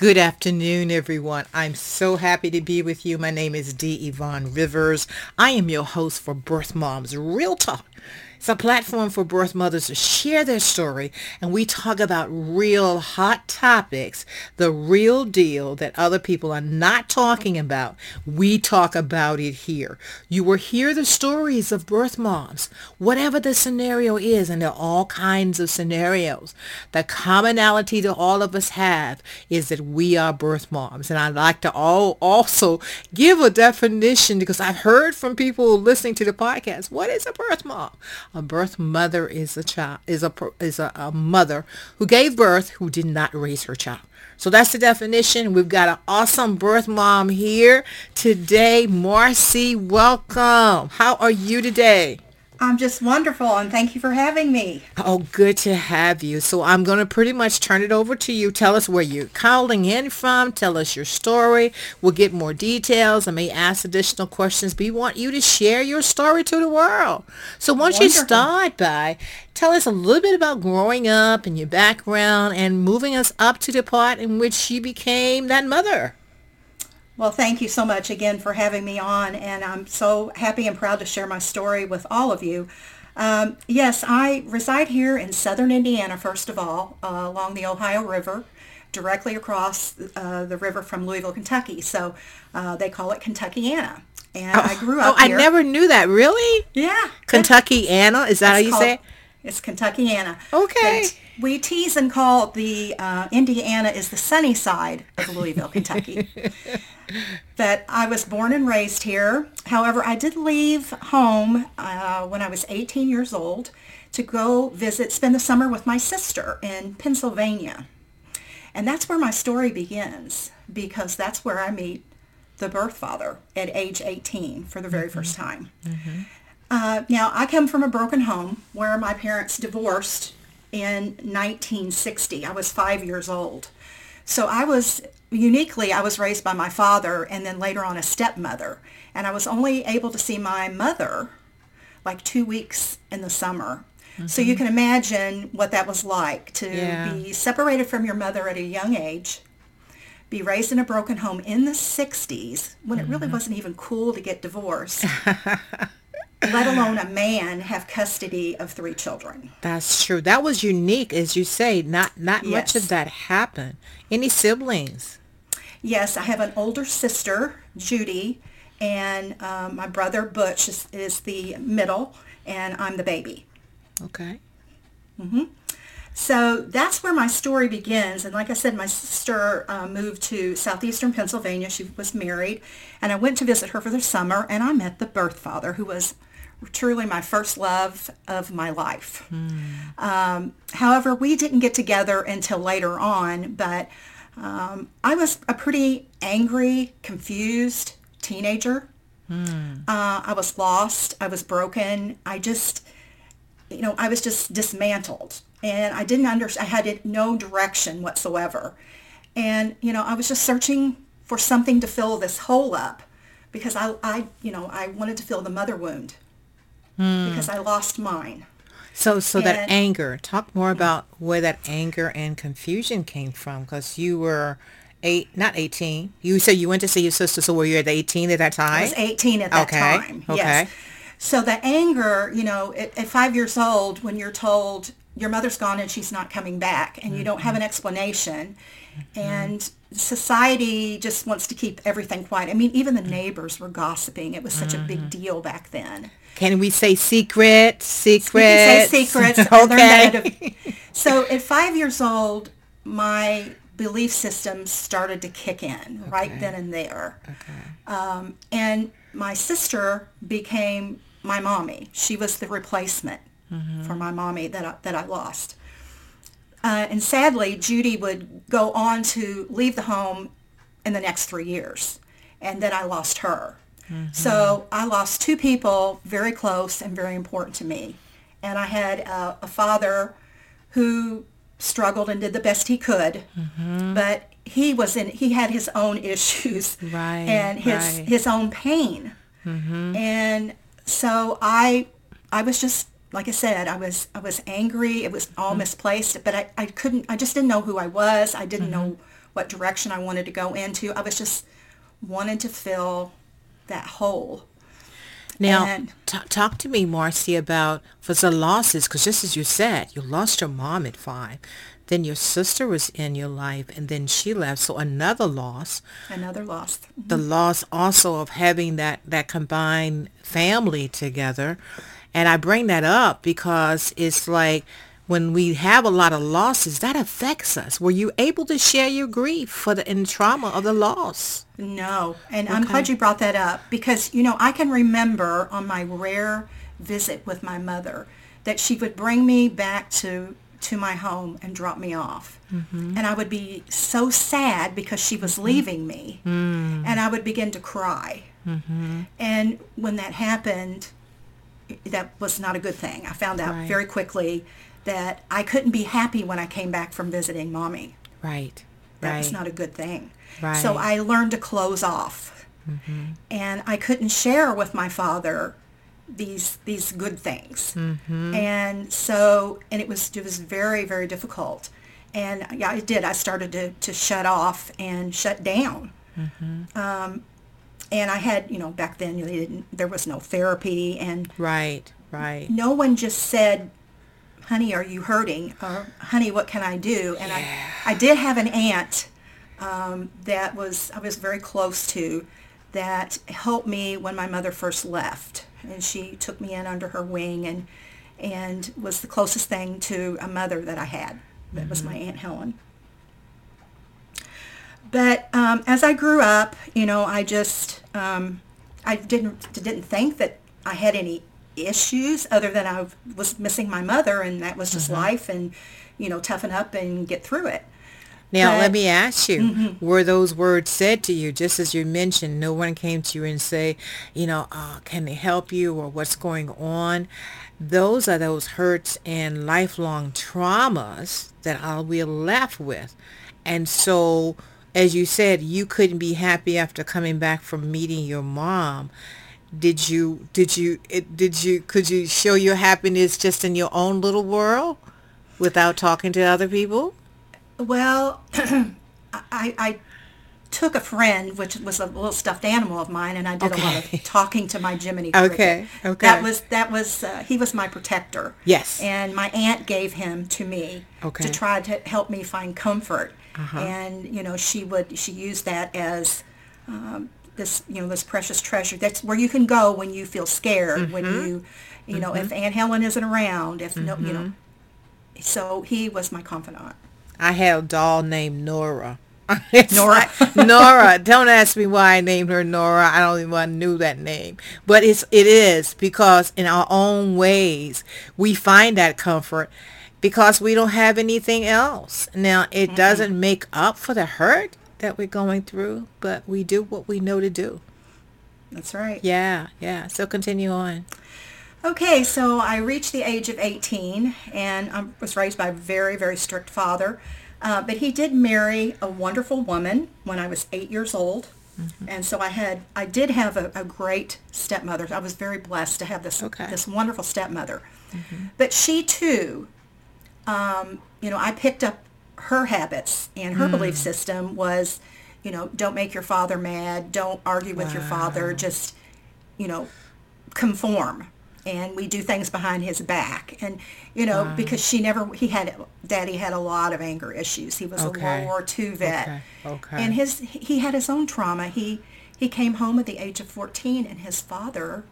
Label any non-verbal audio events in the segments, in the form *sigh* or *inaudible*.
Good afternoon, everyone. I'm so happy to be with you. My name is Dee Yvonne Rivers. I am your host for Birth Moms Real Talk. It's a platform for birth mothers to share their story, and we talk about real hot topics, the real deal that other people are not talking about. We talk about it here. You will hear the stories of birth moms, whatever the scenario is, and there are all kinds of scenarios. The commonality that all of us have is that we are birth moms, and I'd like to all also give a definition because I've heard from people listening to the podcast, what is a birth mom? A birth mother is a child is a is a, a mother who gave birth who did not raise her child. So that's the definition. We've got an awesome birth mom here today. Marcy, welcome. How are you today? I'm just wonderful and thank you for having me. Oh, good to have you. So I'm going to pretty much turn it over to you. Tell us where you're calling in from. Tell us your story. We'll get more details. I may ask additional questions, we want you to share your story to the world. So once you start by tell us a little bit about growing up and your background and moving us up to the part in which you became that mother. Well, thank you so much again for having me on, and I'm so happy and proud to share my story with all of you. Um, yes, I reside here in southern Indiana, first of all, uh, along the Ohio River, directly across uh, the river from Louisville, Kentucky. So uh, they call it Kentuckiana. And oh, I grew up oh, here. I never knew that. Really? Yeah. Kentuckiana? Is that how you called, say it? It's Kentuckiana. Okay. But we tease and call the uh, Indiana is the sunny side of Louisville, Kentucky. *laughs* but I was born and raised here. However, I did leave home uh, when I was 18 years old to go visit, spend the summer with my sister in Pennsylvania. And that's where my story begins because that's where I meet the birth father at age 18 for the very mm-hmm. first time. Mm-hmm. Uh, now, I come from a broken home where my parents divorced in 1960. I was five years old. So I was uniquely, I was raised by my father and then later on a stepmother. And I was only able to see my mother like two weeks in the summer. Mm-hmm. So you can imagine what that was like to yeah. be separated from your mother at a young age, be raised in a broken home in the 60s when mm-hmm. it really mm-hmm. wasn't even cool to get divorced. *laughs* let alone a man have custody of three children. That's true. That was unique, as you say. Not not yes. much of that happened. Any siblings? Yes, I have an older sister, Judy, and um, my brother Butch is, is, the middle, and I'm the baby. Okay. Mm-hmm. So that's where my story begins. And like I said, my sister uh, moved to southeastern Pennsylvania. She was married, and I went to visit her for the summer, and I met the birth father, who was truly my first love of my life. Mm. Um, however, we didn't get together until later on, but um, I was a pretty angry, confused teenager. Mm. Uh, I was lost. I was broken. I just, you know, I was just dismantled, and I didn't understand. I had no direction whatsoever, and you know, I was just searching for something to fill this hole up because I, I, you know, I wanted to fill the mother wound mm. because I lost mine. So, so and, that anger. Talk more about where that anger and confusion came from, because you were eight, not eighteen. You said you went to see your sister. So were you at eighteen at that time? I was eighteen at that okay. time. Okay. Yes. So the anger, you know, at, at, five years old, when you're told your mother's gone and she's not coming back, and mm-hmm. you don't have an mm-hmm. explanation, mm-hmm. and society just wants to keep everything quiet. I mean, even the neighbors were gossiping. It was such mm-hmm. a big mm-hmm. deal back then. Can we say secret? Secret. We can say secrets. *laughs* okay. so at five years old, my belief system started to kick in okay. right then and there. Okay. Um, and my sister became my mommy. She was the replacement mm-hmm. for my mommy that I, that I lost. Uh, and sadly, Judy would go on to leave the home in the next three years. And then I lost her. Mm-hmm. So I lost two people very close and very important to me. And I had a, a father who struggled and did the best he could, mm-hmm. but he was in he had his own *laughs* issues right, and his right. his own pain. Mm-hmm. And so I I was just like I said, I was I was angry. It was all misplaced, but I, I couldn't. I just didn't know who I was. I didn't know what direction I wanted to go into. I was just wanting to fill that hole. Now, And- t- talk to me, Marcy, about for the losses, because just as you said, you lost your mom at five. Then your sister was in your life, and then she left. So another loss. Another loss. The mm-hmm. loss also of having that, that combined family together. And I bring that up because it's like when we have a lot of losses, that affects us. Were you able to share your grief for the and trauma of the loss? No, and I'm glad you brought that up because you know I can remember on my rare visit with my mother that she would bring me back to to my home and drop me off. Mm-hmm. And I would be so sad because she was mm-hmm. leaving me. Mm. And I would begin to cry. Mm-hmm. And when that happened, that was not a good thing. I found out Right. very quickly that I couldn't be happy when I came back from visiting mommy. Right. That right. was not a good thing. So Right. Mm-hmm. I learned to close off. And I couldn't share with my father these these good things. Mm-hmm. And so and it was it was very very difficult. And yeah, I did. I started to, to shut off and shut down. Mm-hmm. Um, and I had, you know, back then they didn't, there was no therapy and Right. Right. no one just said, honey, are you hurting? Or, honey, what can I do? And I, I did have an aunt um, that was, I was very close to, that helped me when my mother first left. And she took me in under her wing and, and was the closest thing to a mother that I had. That was my Aunt Helen. But um, as I grew up, you know, I just um, I didn't didn't think that I had any issues other than I was missing my mother, and that was just life, and you know, toughen up and get through it. Now, let me ask you, were those words said to you, just as you mentioned, no one came to you and say, you know, uh, can they help you or what's going on? Those are those hurts and lifelong traumas that uh, we're left with. And so, as you said, you couldn't be happy after coming back from meeting your mom. Did you, did you, it, did you, could you show your happiness just in your own little world without talking to other people? Well, *clears throat* I, I took a friend, which was a little stuffed animal of mine, and I did a lot of *laughs* talking to my Jiminy Okay, Cricket. okay. That was that was uh, he was my protector. Yes. And my aunt gave him to me Okay. Uh-huh. to try to help me find comfort. And you know, she would she used that as um, this you know this precious treasure. That's where you can go when you feel scared. When Mm-hmm. you you know if mm-hmm. Aunt Helen isn't around. If no you know. Mm-hmm. So he was my confidant. I had a doll named Nora. *laughs* Nora. Nora. Don't ask me why I named her Nora. I don't even knew that name. But it's it is because in our own ways we find that comfort because we don't have anything else. Now it mm-hmm. doesn't make up for the hurt that we're going through, but we do what we know to do. That's right. Yeah, yeah. So continue on. Okay, so I reached the age of 18 and I was raised by a very, very strict father. Uh, but he did marry a wonderful woman when I was eight years old. And so I had, I did have a, a great stepmother. I was very blessed to have this, Okay. this wonderful stepmother. But she too, um, you know, I picked up her habits and her belief hmm. system was, you know, don't make your father mad. Don't argue with your father. Just, you know, conform and we do things behind his back and you know because she never he had daddy had a lot of anger issues he was Okay. a world war ii vet Okay, okay. and his he had his own trauma he he came home at the age of 14 and his father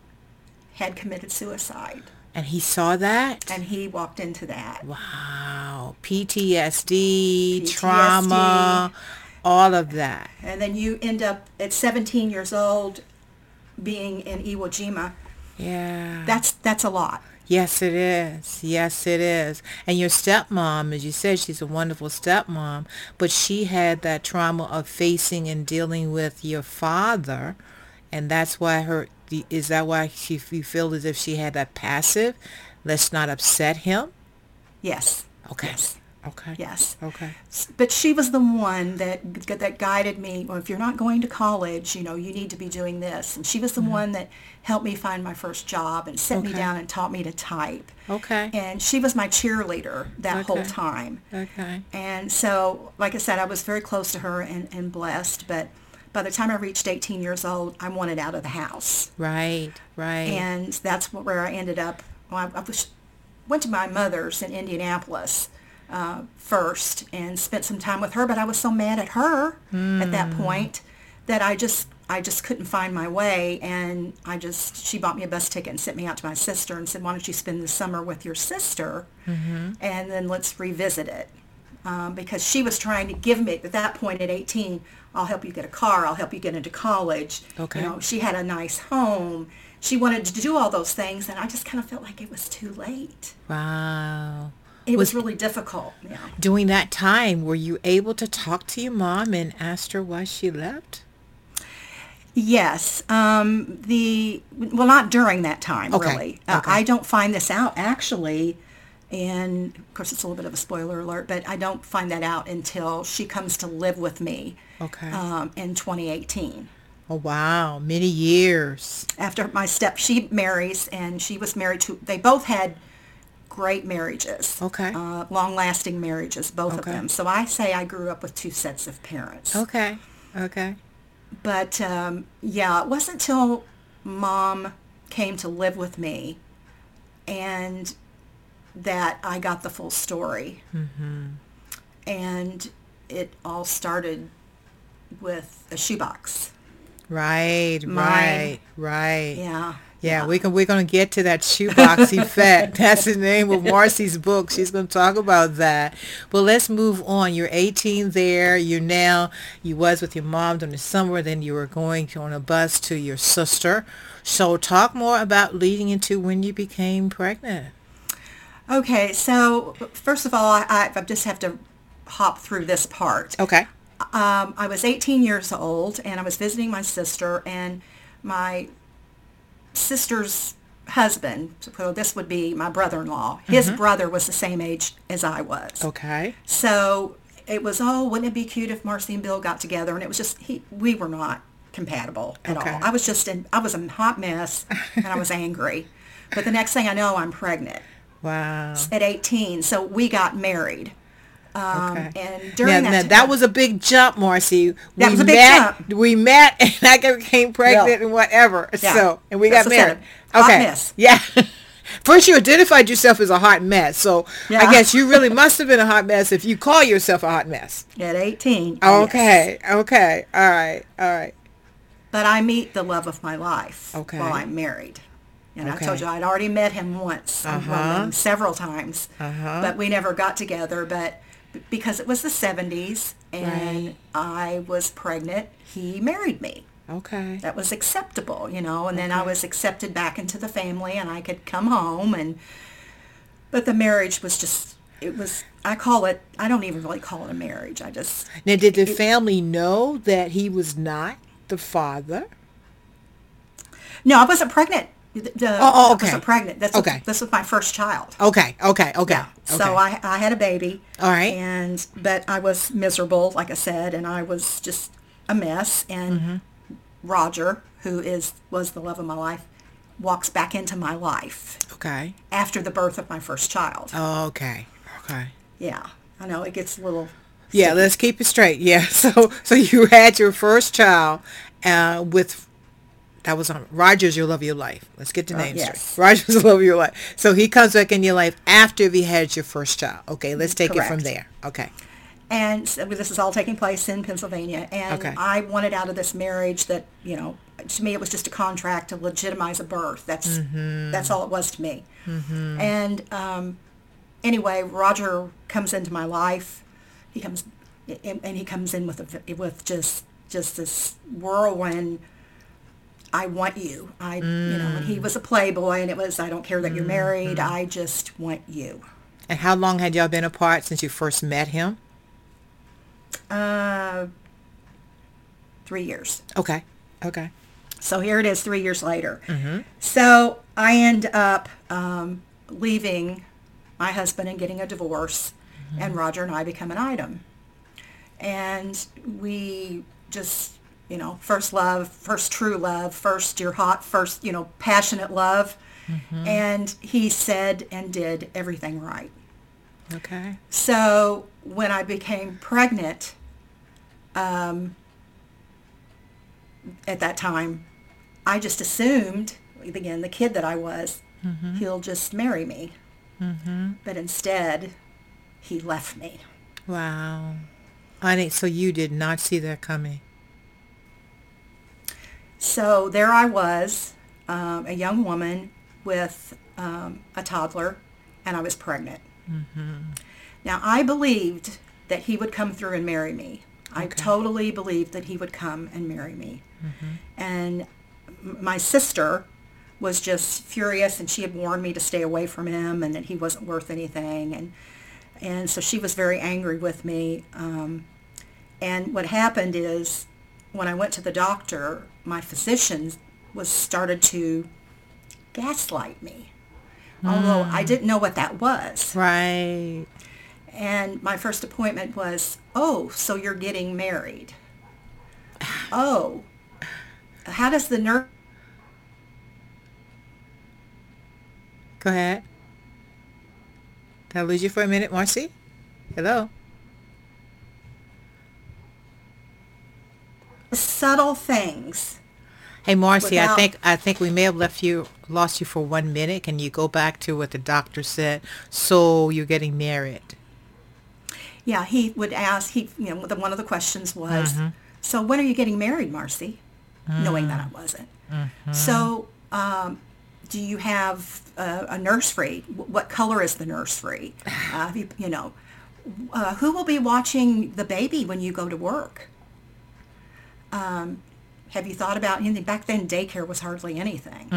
had committed suicide And he saw that? and he walked into that Wow. PTSD, PTSD. trauma, all of that. and then you end up at 17 years old being in Iwo Jima Yeah. that's that's a lot Yes, it is. Yes, it is. And your stepmom, as you said, she's a wonderful stepmom, but she had that trauma of facing and dealing with your father, and that's why her. Is that why she you feel as if she had that passive? Let's not upset him. yes Okay. Yes. Okay. Yes. Okay. But she was the one that that guided me. Well, if you're not going to college, you know, you need to be doing this. And she was the mm-hmm. one that helped me find my first job and set me down and taught me to type. Okay. And she was my cheerleader that whole time. Okay. And so, like I said, I was very close to her and, and blessed. But by the time I reached 18 years old, I wanted out of the house. Right. Right. And that's where I ended up. Well, I, I was, went to my mother's in Indianapolis uh, first and spent some time with her. But I was so mad at her at that point that I just I just couldn't find my way. And I just she bought me a bus ticket and sent me out to my sister and said, "Why don't you spend the summer with your sister, and then let's revisit it." um, because she was trying to give me at that point at 18 i'll help you get a car i'll help you get into college Okay. you know she had a nice home she wanted to do all those things and i just kind of felt like it was too late wow. it was, really difficult yeah During that time, were you able to talk to your mom and ask her why she left? yes um, the well not during that time Okay, really uh, i don't find this out actually and of course it's a little bit of a spoiler alert but i don't find that out until she comes to live with me Okay. um, in 2018 Oh wow, many years. after my step she marries and she was married to they both had great marriages Okay. uh, long-lasting marriages both of them so i say i grew up with two sets of parents Okay. Okay. but um, yeah it wasn't until mom came to live with me and that i got the full story Mm-hmm. and it all started with a shoebox Right, My- right, right. yeah Yeah, we can. We're gonna get to that shoebox *laughs* effect. That's the name of Marcy's book. She's gonna talk about that. But let's move on. You're 18 there. You're now. You was with your mom during the summer. Then you were going on a bus to your sister. So talk more about leading into when you became pregnant. Okay, so first of all, I, I just have to hop through this part. Okay. Um, I was 18 years old, and I was visiting my sister, and my sister's husband, so this would be my brother-in-law, his brother was the same age as I was. Okay. So it was, oh, wouldn't it be cute if Marcy and Bill got together? And it was just, he, we were not compatible at Okay. all. I was just in, I was a hot mess, and I was angry. But the next thing I know, I'm pregnant Wow. at 18. So we got married. Um, Okay. And during Now, that, now that was a big jump, Marcy. That we was a big met, jump. We met, *laughs* and I became pregnant Yeah. and whatever. Yeah. So, and we That's got married. Hot Okay. mess. Yeah. *laughs* First, you identified yourself as a hot mess. So, I guess you really *laughs* must have been a hot mess if you call yourself a hot mess. at 18. yes. Okay. Okay. All right. All right. But I meet the love of my life Okay. while I'm married. And I told you I'd already met him once, Uh-huh. several times, Uh-huh. but we never got together. But because it was the 70s and Right. I was pregnant, he married me. Okay. That was acceptable, you know, and then I was accepted back into the family and I could come home and but the marriage was just it was I call it I don't even really call it a marriage. I just Now, did the family know that he was not the father? No, I wasn't pregnant. The, the- Oh, oh, I okay. wasn't pregnant. That's Okay. this was my first child. Okay. Okay. Okay. Yeah. okay. So I I had a baby. All right. And but I was miserable, like I said, and I was just a mess. And Mm-hmm. Roger, who is was the love of my life, walks back into my life Okay. after the birth of my first child. Oh, okay. Okay. Yeah. I know it gets a little. Yeah, let's keep it straight. Yeah. *laughs* So so you had your first child uh, with that was on Rogers, your love your life. Let's get the Uh, name yes. straight. Rogers, the love your life. So he comes back in your life after you had your first child. Okay, let's take it from there. Okay. And so this is all taking place in Pennsylvania. And Okay. I wanted out of this marriage that, you know, to me it was just a contract to legitimize a birth. That's Mm-hmm. that's all it was to me. Hmm. And um, anyway, Roger comes into my life. He comes and, and he comes in with a, with just just this whirlwind. I want you. I you know, and he was a playboy, and it was I don't care that you're married. Mm-hmm. I just want you. And how long had y'all been apart since you first met him? Uh, three years. Okay. Okay. So here it is three years later. So I end up um, leaving my husband and getting a divorce. and Roger and I become an item. And we just, you know, first love, first true love, first your hot, first, you know, passionate love. Mm-hmm. And he said and did everything right. Okay. So when I became pregnant, um, at that time, I just assumed, again, the kid that I was, mm-hmm. he'll just marry me. Mm-hmm. But instead, he left me. Wow. Honey, so you did not see that coming. So there I was, um, a young woman with um, a toddler, and I was pregnant. Now, I believed that he would come through and marry me. I totally believed that he would come and marry me. And my sister was just furious, and she had warned me to stay away from him and that he wasn't worth anything. And, and so she was very angry with me. Um, and what happened is when I went to the doctor, my physician was started to gaslight me. Although I hmm. didn't know what that was. Right. And my first appointment was, oh, so you're getting married. Oh, how does the nurse Go ahead. Did I lose you for a minute, Marcy? Hello? subtle things? Hey Marcy, I think I think we may have left you lost you for one minute. Can you go back to what the doctor said? So you're getting married. Yeah, he would ask. He, you know, the, one of the questions was, "So when are you getting married, Marcy?" Knowing that I wasn't. So, um, do you have a, a nursery? Wh- What color is the nursery? *sighs* Uh, you, you know, uh, who will be watching the baby when you go to work? Um, have you thought about anything? Back then, daycare was hardly anything.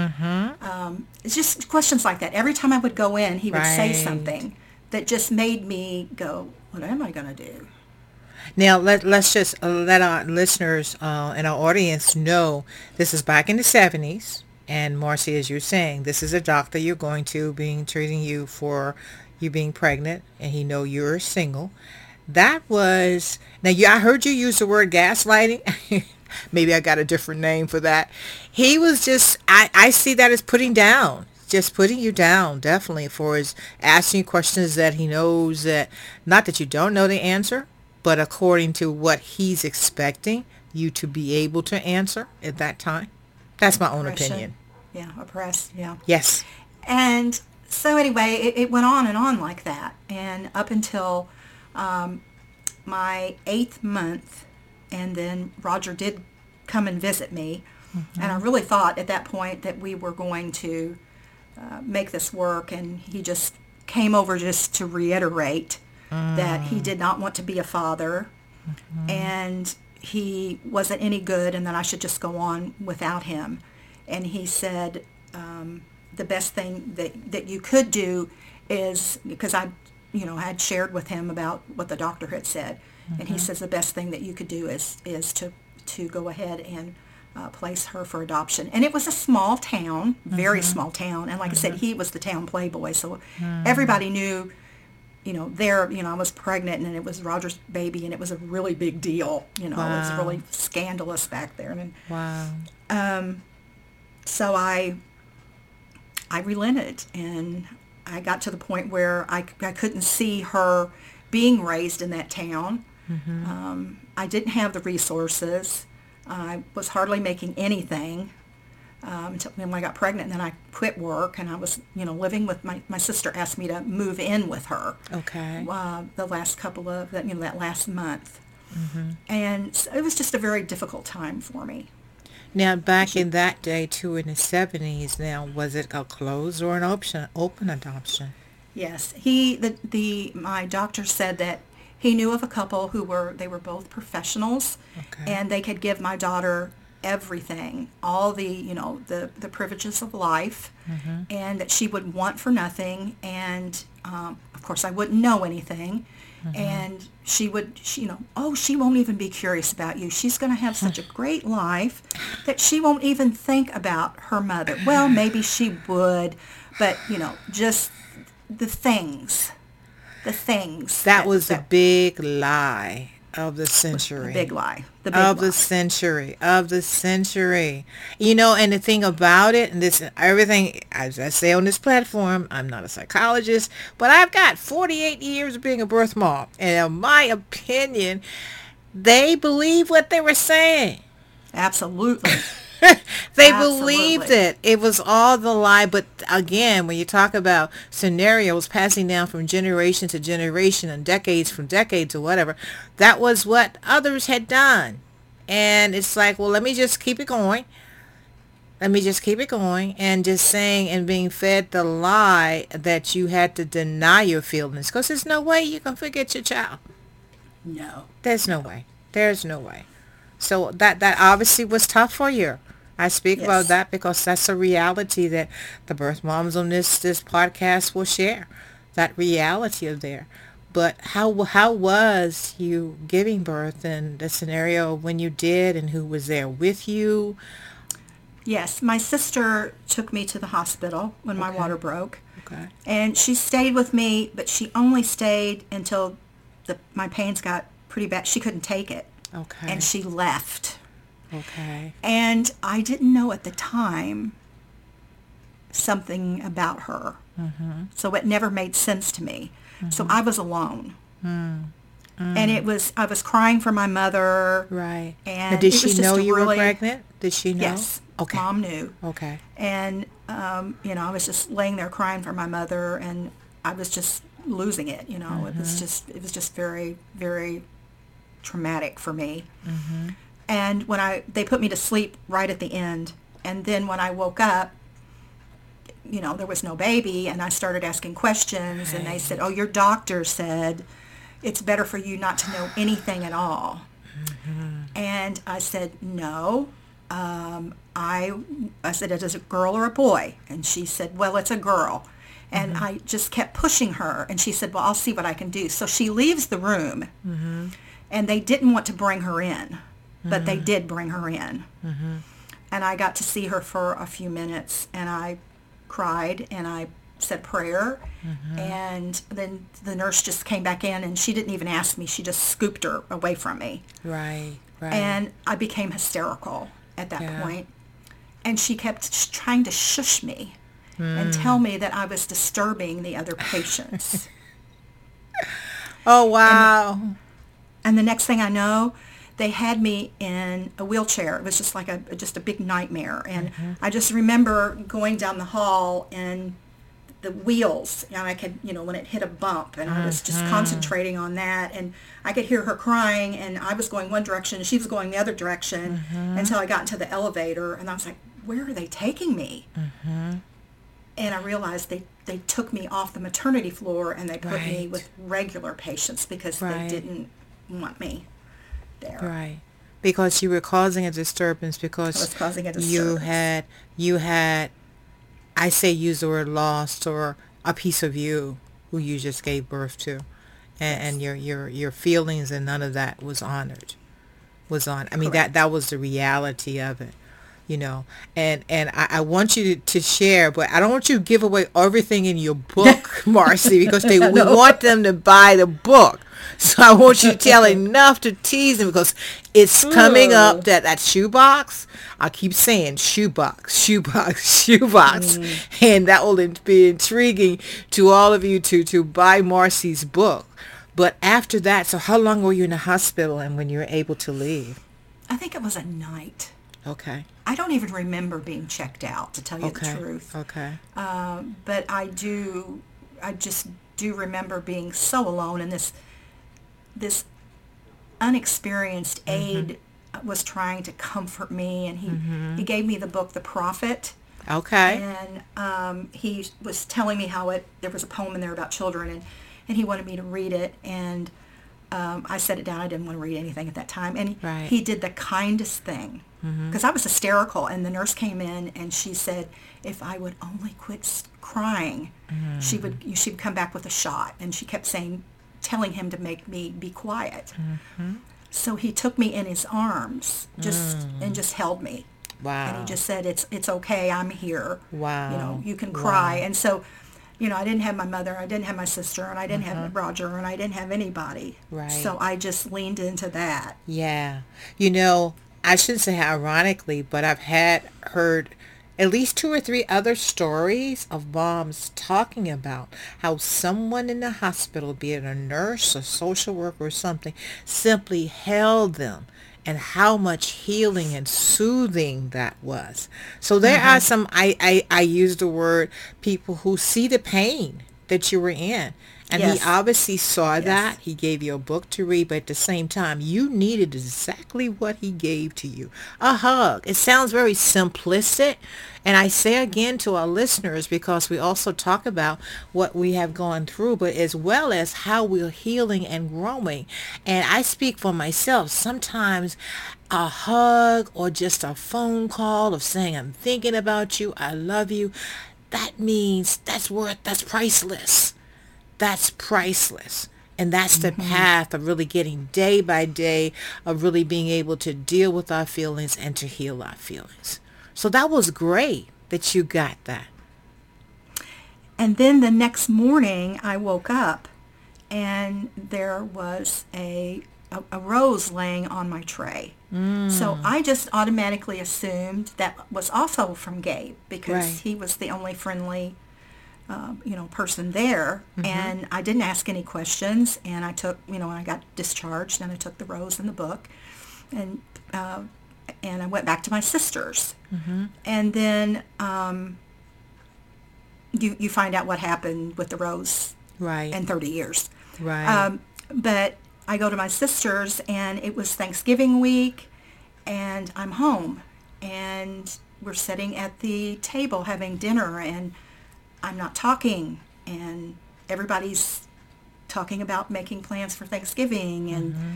Um, it's just questions like that. Every time I would go in, he would say something that just made me go, "What am I going to do?" Now let let's just uh, let our listeners uh, and our audience know this is back in the seventies, and Marcy, as you're saying, this is a doctor you're going to being treating you for you being pregnant, and he know you're single. That was now. You, I heard you use the word gaslighting. *laughs* Maybe I got a different name for that. He was just. I I see that as putting down just putting you down definitely for his asking questions that he knows that not that you don't know the answer but according to what he's expecting you to be able to answer at that time that's my own Oppression. opinion Yeah, oppressed. Yeah. yes And so anyway, it, it went on and on like that, and up until um, my eighth month, and then Roger did come and visit me, and I really thought at that point that we were going to uh, make this work, and he just came over just to reiterate that he did not want to be a father, and he wasn't any good, and that I should just go on without him. And he said, um, the best thing that, that you could do is because I, you know, had shared with him about what the doctor had said, and he says the best thing that you could do is is to to go ahead and uh, place her for adoption. And it was a small town, very small town, and like I said, he was the town playboy, so everybody knew. You know, there, you know, I was pregnant and it was Roger's baby and it was a really big deal. You know, it was really scandalous back there. And wow Um, so I I relented and I got to the point where I, I couldn't see her being raised in that town. Um, I didn't have the resources. I was hardly making anything um, until when I got pregnant. And then I quit work and I was, you know, living with my, my sister asked me to move in with her okay uh, the last couple of, that you know, that last month. And so it was just a very difficult time for me. now back in that day too in the 70s now was it a closed or an option open adoption Yes, he the the my doctor said that he knew of a couple who were they were both professionals, Okay. and they could give my daughter everything, all the you know the the privileges of life, and that she would want for nothing, and um, of course I wouldn't know anything, and she would she, you know oh she won't even be curious about you. She's going to have such a great life that she won't even think about her mother. Well, maybe she would, but you know just the things the things. That was the big lie of the century. big lie. The big of lie. the century. Of the century. You know, and the thing about it, and this everything as I say on this platform, I'm not a psychologist, but I've got 48 years of being a birth mom. And in my opinion, they believe what they were saying. Absolutely. *laughs* they Absolutely. believed it. It was all the lie. But again, when you talk about scenarios passing down from generation to generation and decades from decades or whatever, that was what others had done. And it's like, well, let me just keep it going. Let me just keep it going and just saying and being fed the lie that you had to deny your feelings because there's no way you can forget your child. no. There's no way. There's no way. So that that obviously was tough for you. I speak Yes. about that because that's a reality that the birth moms on this this podcast will share. That reality of there. But how how was you giving birth and the scenario when you did and who was there with you? Yes, my sister took me to the hospital when my water broke. Okay. And she stayed with me, but she only stayed until the my pains got pretty bad. She couldn't take it. Okay. And she left. Okay. And I didn't know at the time something about her. Mm-hmm. So it never made sense to me. So I was alone. Mm. And it was, I was crying for my mother. Right. And now, did she know you really- were pregnant? Did she know? Yes. Okay. Mom knew. Okay. And, um, you know, I was just laying there crying for my mother and I was just losing it, you know. It was just, it was just very, very traumatic for me. And when I, they put me to sleep right at the end. And then when I woke up, you know, there was no baby and I started asking questions and they said, oh, your doctor said it's better for you not to know *sighs* anything at all. Mm-hmm. And I said, no. Um, I, I said, is it a girl or a boy? And she said, well, it's a girl. And mm-hmm. I just kept pushing her. And she said, well, I'll see what I can do. So she leaves the room. Mm-hmm. And they didn't want to bring her in, but they mm-hmm. did bring her in. Mm-hmm. And I got to see her for a few minutes. And I cried and I said prayer. Mm-hmm. And then the nurse just came back in and she didn't even ask me. She just scooped her away from me. Right. Right. And I became hysterical at that Yeah. point. And she kept sh- trying to shush me Hmm. and mm. tell me that I was disturbing the other patients. *laughs* oh wow. and the next thing I know, they had me in a wheelchair. It was just like a just a big nightmare. And mm-hmm. I just remember going down the hall and the wheels, and I could, you know, when it hit a bump, and I was just mm-hmm. concentrating on that, and I could hear her crying, and I was going one direction, and she was going the other direction, mm-hmm. until I got into the elevator, and I was like, where are they taking me? And I realized they, they took me off the maternity floor, and they put me with regular patients because Right. they didn't want me there. Right. Because you were causing a disturbance because I was causing a you had you had I say use the word lost or a piece of you who you just gave birth to. And, and your, your your feelings and none of that was honored. Was on I mean that that was the reality of it. You know, and and I, I want you to, to share, but I don't want you to give away everything in your book, *laughs* Marcy, because they we want them to buy the book. So I want you to tell *laughs* enough to tease them because it's coming up that that shoebox. I keep saying shoebox, shoebox, *laughs* shoebox, mm. and that will be intriguing to all of you to to buy Marcy's book. But after that, so how long were you in the hospital and when you were able to leave? I think it was a night. Okay. I don't even remember being checked out, to tell you Okay. the truth. Okay. Um, but I do, I just do remember being so alone, and this, this unexperienced aide was trying to comfort me, and he he gave me the book, The Prophet, Okay. and um, he was telling me how it there was a poem in there about children, and and he wanted me to read it, and um, I set it down. I didn't want to read anything at that time, and Right. he did the kindest thing Mm-hmm. because I was hysterical, and the nurse came in and she said if I would only quit crying, mm-hmm. she would she would come back with a shot, and she kept saying, telling him to make me be quiet. Mm-hmm. So he took me in his arms, just mm. and just held me Wow. and he just said it's it's okay i'm here Wow. you know you can cry and so you know, I didn't have my mother, I didn't have my sister, and I didn't have Roger, and I didn't have anybody. Right. So I just leaned into that. Yeah. You know, I shouldn't say ironically, but I've had heard at least two or three other stories of moms talking about how someone in the hospital, be it a nurse, a social worker, or something, simply held them and how much healing and soothing that was. So there are mm-hmm. some, I, I, I use the word people who see the pain that you were in. And Yes. he obviously saw that. He gave you a book to read, but at the same time, you needed exactly what he gave to you. A hug. It sounds very simplistic. And I say again to our listeners, because we also talk about what we have gone through, but as well as how we're healing and growing. And I speak for myself. Sometimes a hug or just a phone call of saying, I'm thinking about you. I love you. That means that's worth, that's priceless that's priceless. And that's the mm-hmm. path of really getting day by day of really being able to deal with our feelings and to heal our feelings. So that was great that you got that. And then the next morning, I woke up and there was a, a, a rose laying on my tray. So mm. I just automatically assumed that was also from Gabe because Right. he was the only friendly, uh, you know, person there. And I didn't ask any questions. And I took, you know, I got discharged and I took the rose and the book, and uh, and I went back to my sister's. And then um, you you find out what happened with the rose Right. in 30 years. right. Um, but I go to my sister's and it was Thanksgiving week and I'm home and we're sitting at the table having dinner and I'm not talking and everybody's talking about making plans for Thanksgiving and mm-hmm.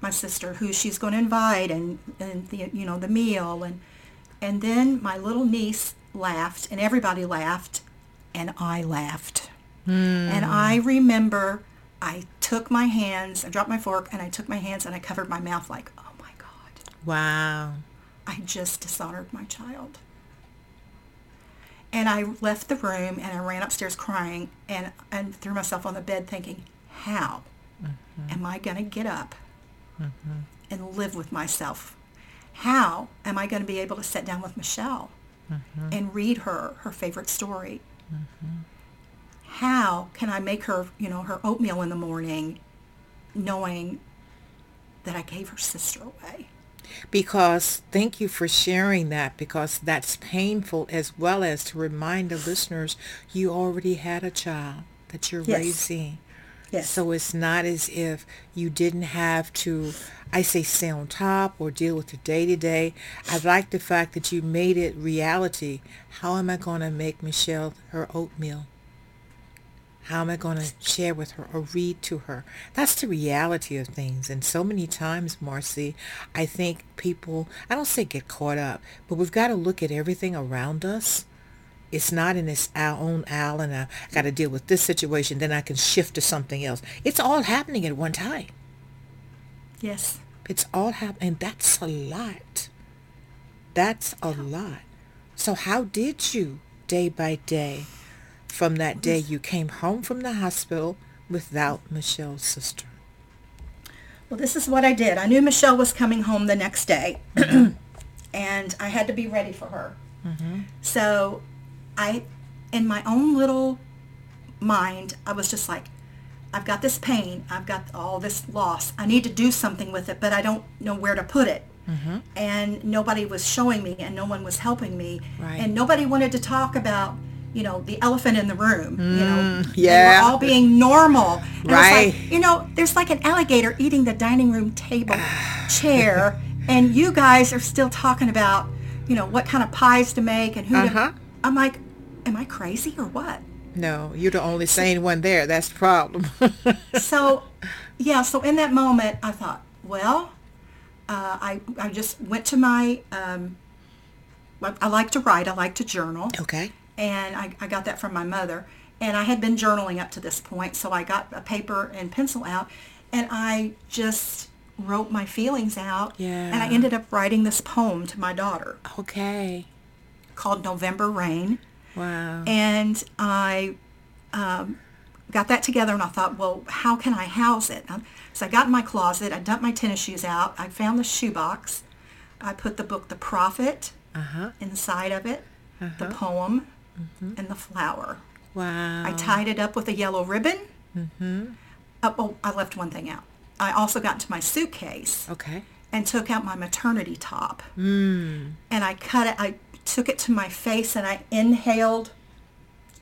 my sister who she's going to invite and, and the, you know, the meal and, and then my little niece laughed and everybody laughed and I laughed. Hmm. And I remember I took my hands, I dropped my fork, and I took my hands and I covered my mouth like, oh my God, wow. I just dishonored my child. And I left the room and I ran upstairs crying and, and threw myself on the bed thinking, how mm-hmm. am I going to get up mm-hmm. and live with myself? How am I going to be able to sit down with Michelle mm-hmm. and read her her favorite story? How can I make her, you know, her oatmeal in the morning knowing that I gave her sister away? Because thank you for sharing that because that's painful as well as to remind the listeners you already had a child that you're Yes. raising. Yes. So it's not as if you didn't have to, I say, stay on top or deal with the day to day. I like the fact that you made it reality. How am I going to make Michelle her oatmeal? How am I going to share with her or read to her? That's the reality of things. And so many times, Marcy, I think people, I don't say get caught up, but we've got to look at everything around us. It's not in its our own aisle and I got to deal with this situation, then I can shift to something else. It's all happening at one time. Yes. It's all happening. That's a lot. That's a lot. So how did you, day by day, from that day you came home from the hospital without Michelle's sister? Well, this is what I did. I knew Michelle was coming home the next day, *clears throat* and I had to be ready for her. Mm-hmm. So I, in my own little mind, I was just like, I've got this pain. I've got all this loss. I need to do something with it, but I don't know where to put it. Mm-hmm. And nobody was showing me, and no one was helping me. Right. And nobody wanted to talk about, you know, the elephant in the room. you know, yeah. we're all being normal. And Right. like, you know, there's like an alligator eating the dining room table *sighs* chair, and you guys are still talking about, you know, what kind of pies to make and who Uh-huh. to. I'm like, am I crazy or what? No, you're the only sane one there. That's the problem. *laughs* so, yeah. So in that moment, I thought, well, uh, I I just went to my. Um, I, I like to write. I like to journal. okay. And I, I got that from my mother. And I had been journaling up to this point, so I got a paper and pencil out, and I just wrote my feelings out. Yeah. And I ended up writing this poem to my daughter Okay. called November Rain. Wow. And I um, got that together and I thought, well, how can I house it? Um, So I got in my closet, I dumped my tennis shoes out, I found the shoebox, I put the book The Prophet Uh-huh. inside of it, the poem, and the flower. Wow. I tied it up with a yellow ribbon. Mm-hmm. oh, I left one thing out. I also got into my suitcase Okay. and took out my maternity top. Mm. And I cut it, I took it to my face and I inhaled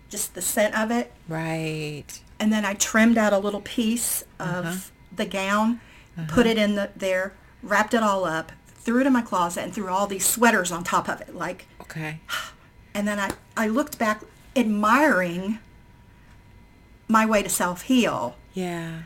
just the scent of it. Right. And then I trimmed out a little piece of the gown, put it in the, there, wrapped it all up, threw it in my closet and threw all these sweaters on top of it. Like, Okay. *sighs* and then I, I looked back admiring my way to self-heal Yeah.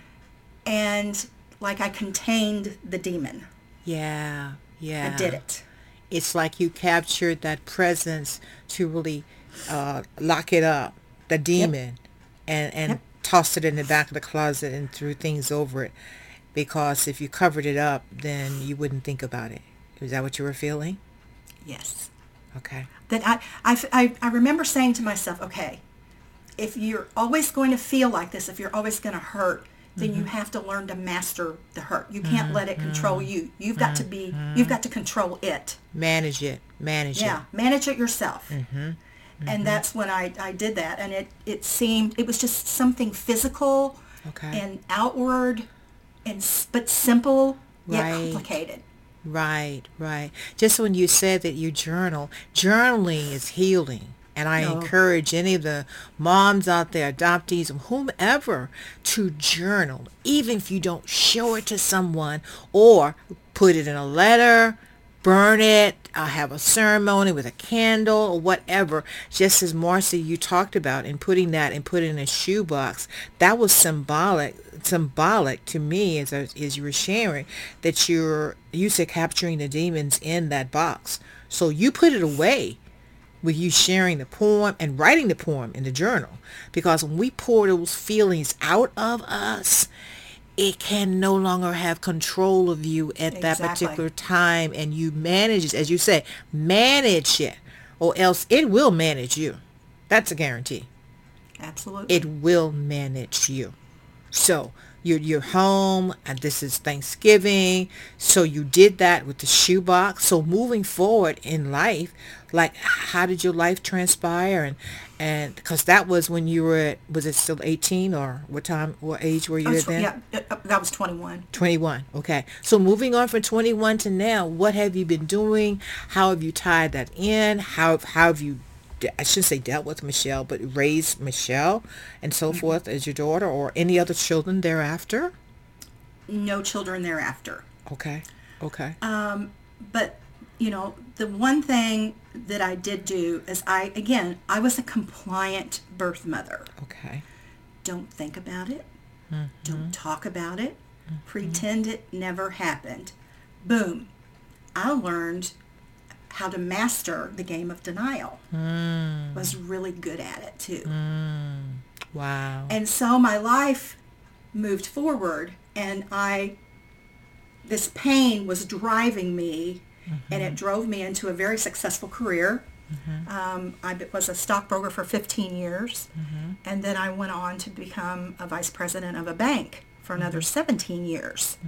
and like I contained the demon. Yeah. Yeah. I did it. It's like you captured that presence to really uh, lock it up, the demon, and and Yep. tossed it in the back of the closet and threw things over it. Because if you covered it up, then you wouldn't think about it. Is that what you were feeling? Yes. Okay. That I, I, I, I remember saying to myself, okay, if you're always going to feel like this, if you're always going to hurt, then you mm-hmm. have to learn to master the hurt. You can't let it control mm-hmm. you. You've got to be, you've got to mm-hmm. control it. Manage it. Manage it. Yeah, manage it yourself. And that's when I, I did that. And it, it seemed, it was just something physical Okay. and outward, and but simple yet Right. complicated. Right. Right. Just when you said that you journal, journaling is healing. And I No. encourage any of the moms out there, adoptees, whomever, to journal, even if you don't show it to someone or put it in a letter, burn it, uh, have a ceremony with a candle or whatever. Just as Marcy, you talked about, and putting that and put it in a shoebox, that was symbolic symbolic to me as, I- as you were sharing that you're used to capturing the demons in that box. So you put it away with you sharing the poem and writing the poem in the journal. Because when we pour those feelings out of us, it can no longer have control of you at that particular time. And you manage it, as you say, manage it, or else it will manage you. That's a guarantee. Absolutely. It will manage you. So you're, you're home and this is Thanksgiving. So you did that with the shoebox. So moving forward in life, like how did your life transpire? And, and because that was when you were at, was it still 18 or what time, what age were you was at then? yeah, uh, that was 21. 21. Okay. So moving on from 21 to now, what have you been doing? How have you tied that in? How, how have you, I shouldn't say dealt with Michelle, but raised Michelle and so forth as your daughter or any other children thereafter? No children thereafter. Okay. Okay. Um, But, you know, the one thing that I did do is I, again, I was a compliant birth mother. okay. Don't think about it. Mm-hmm. Don't talk about it. Mm-hmm. Pretend it never happened. Boom. I learned how to master the game of denial. Mm. Was really good at it too. Mm. Wow. And so my life moved forward and I, this pain was driving me and it drove me into a very successful career. Um, I was a stockbroker for 15 years and then I went on to become a vice president of a bank for another 17 years.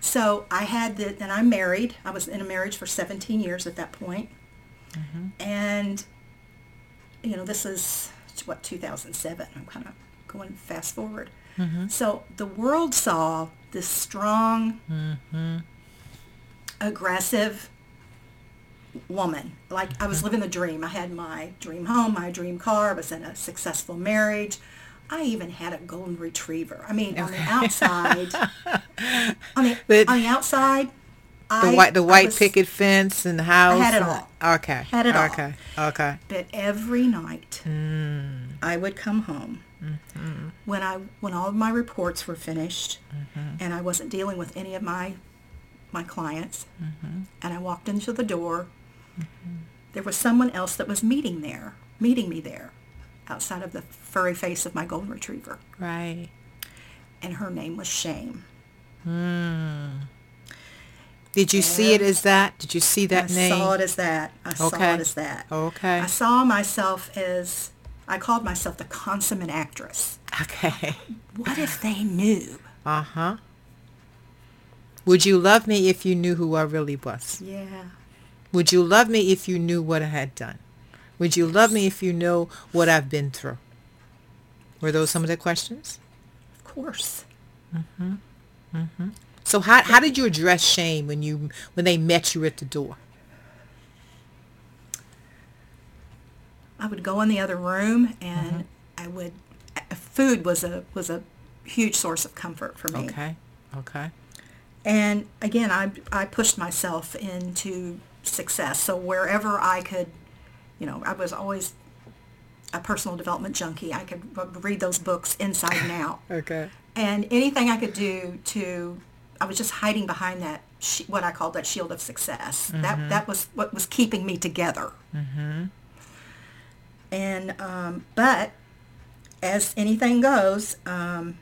So I had the, and I'm married. I was in a marriage for 17 years at that point. And, you know, this is what 2007. I'm kind of going fast forward. So the world saw this strong, aggressive woman. Like I was living the dream. I had my dream home, my dream car. I was in a successful marriage. I even had a golden retriever. I mean, on the outside, *laughs* on the, But- on the outside, the I, white, the white was- picket fence and the house. I had it all. Okay. Had it all. Okay. Okay. But every night, Mm. I would come home Mm-hmm. when I when all of my reports were finished, Mm-hmm. and I wasn't dealing with any of my my clients, Mm-hmm. and I walked into the door. There was someone else that was meeting there, meeting me there, outside of the furry face of my golden retriever, Right. and her name was Shame. Did you see it as that? Did you see that I name? saw it as that. I saw it as that. Okay. I saw myself as I called myself the consummate actress. Okay. What if they knew? Uh-huh. Would you love me if you knew who I really was? Yeah. Would you love me if you knew what I had done? Would you love me if you know what I've been through? Were those some of the questions? Of course. Mm-hmm. Mm-hmm. So how how did you address shame when you when they met you at the door? I would go in the other room and I would uh, food was a was a huge source of comfort for me. Okay. Okay. And again, I I pushed myself into success. So wherever I could, you know, I was always a personal development junkie. I could read those books inside and out. *laughs* Okay. And anything I could do to, I was just hiding behind that, what I called that shield of success. That that was what was keeping me together. Mm-hmm. And um, but as anything goes, um,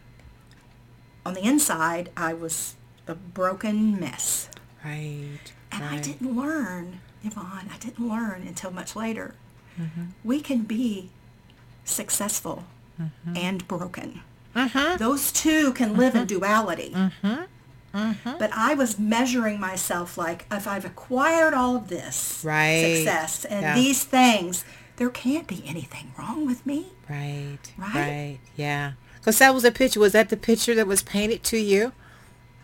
on the inside, I was a broken mess, Right. And I didn't learn, Yvonne. I didn't learn until much later. Mm-hmm. We can be successful mm-hmm. and broken. Mm-hmm. Those two can live in duality. But I was measuring myself like if I've acquired all of this Right. success and Yeah. these things, there can't be anything wrong with me. Right. Right? Right. Yeah. Because that was a picture. Was that the picture that was painted to you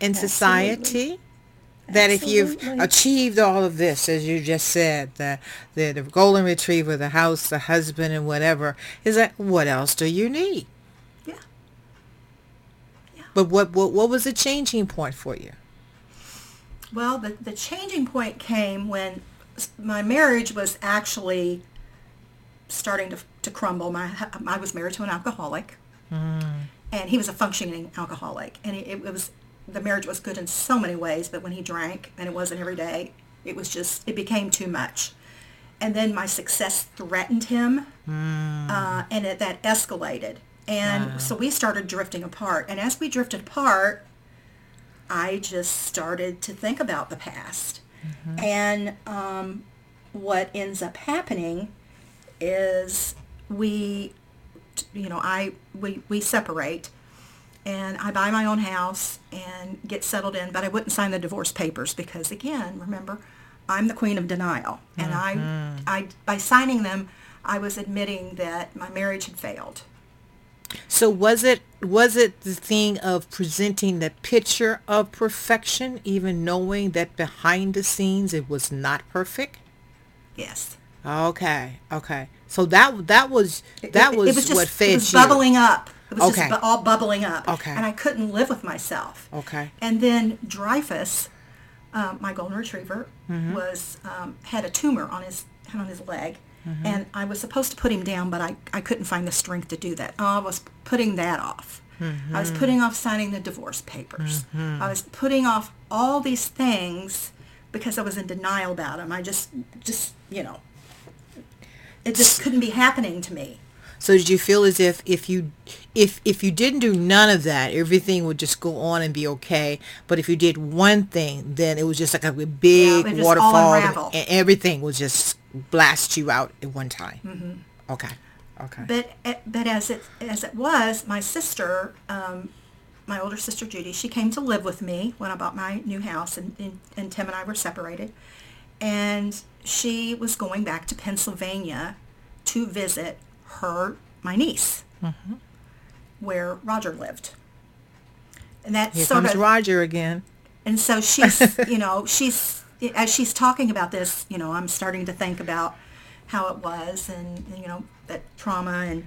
in society? That if you've achieved all of this, as you just said, the, the the golden retriever, the house, the husband, and whatever, is that what else do you need? Yeah. yeah. But what what what was the changing point for you? Well, the, the changing point came when my marriage was actually starting to, to crumble. My, I was married to an alcoholic, mm. and he was a functioning alcoholic. And it, it was the marriage was good in so many ways, but when he drank, and it wasn't every day, it was just it became too much. And then my success threatened him, uh, and it, that escalated. And so we started drifting apart. And as we drifted apart, I just started to think about the past. And um, what ends up happening is we, you know, I we, we separate and I buy my own house and get settled in, but I wouldn't sign the divorce papers because again, remember, I'm the queen of denial. And I, mm-hmm. I by signing them, I was admitting that my marriage had failed. So was it was it the thing of presenting the picture of perfection, even knowing that behind the scenes it was not perfect? Yes. Okay, okay. So that that was that it, was, it was just, what fed it was you. bubbling up. It was Okay. just all bubbling up. Okay. And I couldn't live with myself. Okay. And then Dreyfus, um, my golden retriever, Mm-hmm. was um, had a tumor on his on his leg, Mm-hmm. and I was supposed to put him down, but I, I couldn't find the strength to do that. I was putting that off. Mm-hmm. I was putting off signing the divorce papers. I was putting off all these things because I was in denial about him. I just just you know, it just couldn't be happening to me. So did you feel as if if you if if you didn't do none of that, everything would just go on and be okay. But if you did one thing, then it was just like a big all waterfall, and everything would just blast you out at one time. Mm-hmm. Okay, okay. But eh, but as it as it was, my sister, um, my older sister Judy, she came to live with me when I bought my new house, and, and, and Tim and I were separated. And she was going back to Pennsylvania to visit her my niece, where Roger lived. And that Here sort comes of Roger again. and so *laughs* she's, you know, she's as she's talking about this, you know, I'm starting to think about how it was, and you know, that trauma, and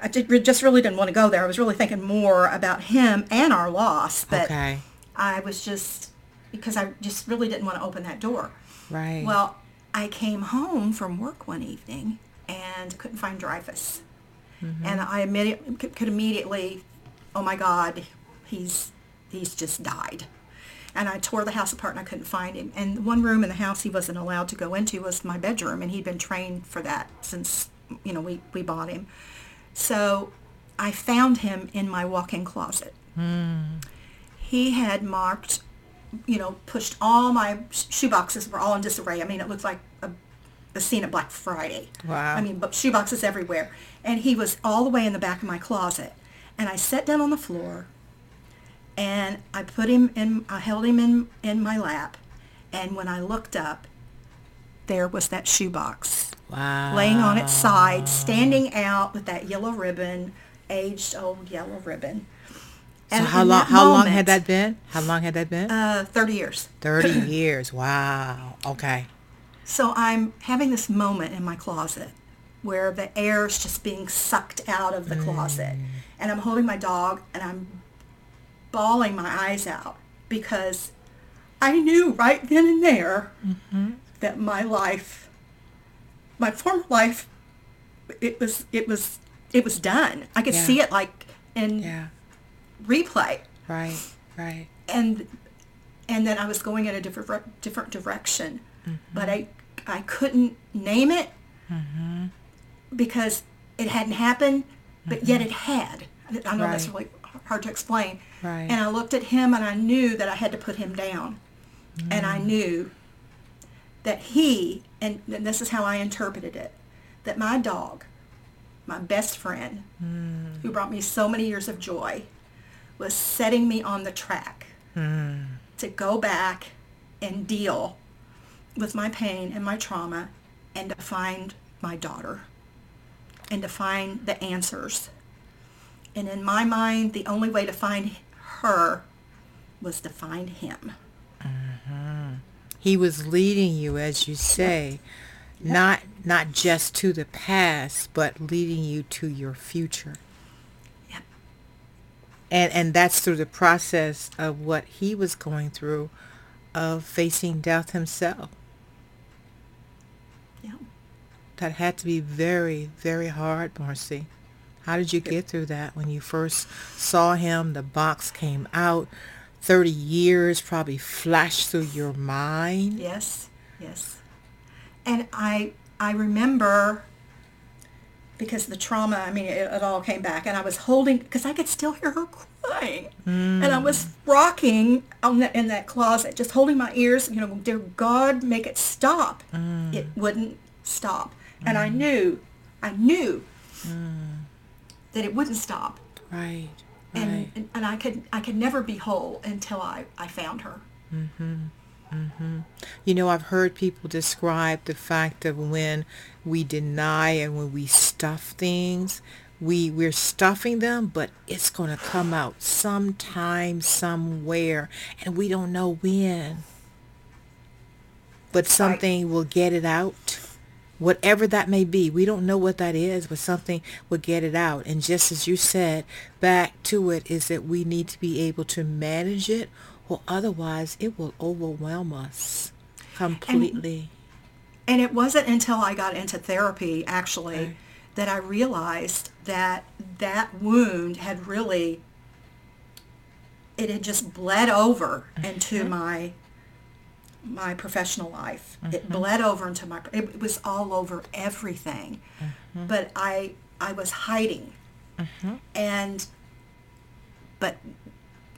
I did, just really didn't want to go there. I was really thinking more about him and our loss, but Okay, I was just because I just really didn't want to open that door. right. Well, I came home from work one evening and couldn't find Dreyfus. Mm-hmm. And I immediately, could, immediately, oh my God, he's, he's just died. And I tore the house apart and I couldn't find him. And one room in the house he wasn't allowed to go into was my bedroom and he'd been trained for that since, you know, we, we bought him. So I found him in my walk-in closet. Hmm. He had marked you know, pushed all my sh- shoe boxes were all in disarray. I mean, it looked like a, the scene at Black Friday. Wow. I mean, but shoeboxes everywhere. And he was all the way in the back of my closet. And I sat down on the floor and I put him in, I held him in, in my lap. And when I looked up, there was that shoebox Wow. laying on its side, standing out with that yellow ribbon, aged old yellow ribbon. So And how long? How long had that been? How long had that been? Uh, 30 years. Thirty years. Wow. Okay. So I'm having this moment in my closet where the air is just being sucked out of the mm. closet. And I'm holding my dog and I'm bawling my eyes out because I knew right then and there mm-hmm. that my life, my former life, it was, it was, it was done. I could Yeah. see it like in Yeah. replay. Right. Right. and and then I was going in a different different direction, but mm-hmm. I I couldn't name it mm-hmm. because it hadn't happened, but yet mm-hmm. it had. I know that's really hard to explain. Right. And I looked at him and I knew that I had to put him down, and I mm. knew that he and, and this is how I interpreted it, that my dog, my best friend, mm. who brought me so many years of joy, was setting me on the track mm. to go back and deal with my pain and my trauma and to find my daughter and to find the answers. And in my mind, the only way to find her was to find him. He was leading you, as you say, not not just to the past, but leading you to your future. Yep. And and that's through the process of what he was going through, of facing death himself. That had to be very, very hard, Marcy. How did you get through that when you first saw him? The box came out. 30 years probably flashed through your mind. Yes, yes. And I I remember because the trauma, I mean, it, it all came back, and I was holding because I could still hear her crying, and I was mm. rocking on the, in that closet, just holding my ears. You know, dear God, make it stop. It mm. wouldn't stop, and I knew, I knew that it wouldn't stop, Right. and, Right. and and I could I could never be whole until I I found her. Mm-hmm. Mm-hmm. You know, I've heard people describe the fact of when we deny and when we stuff things, we we're stuffing them, but it's going to come out sometime, somewhere, and we don't know when. But something will get it out. Whatever that may be, we don't know what that is, but something will get it out. And just as you said, back to it is that we need to be able to manage it, or otherwise it will overwhelm us completely. And it wasn't until I got into therapy, actually, that I realized that that wound had really, it had just bled over mm-hmm. into my my professional life. It mm-hmm. bled over into my, it was all over everything. Mm-hmm. But I, I was hiding. Mm-hmm. And, but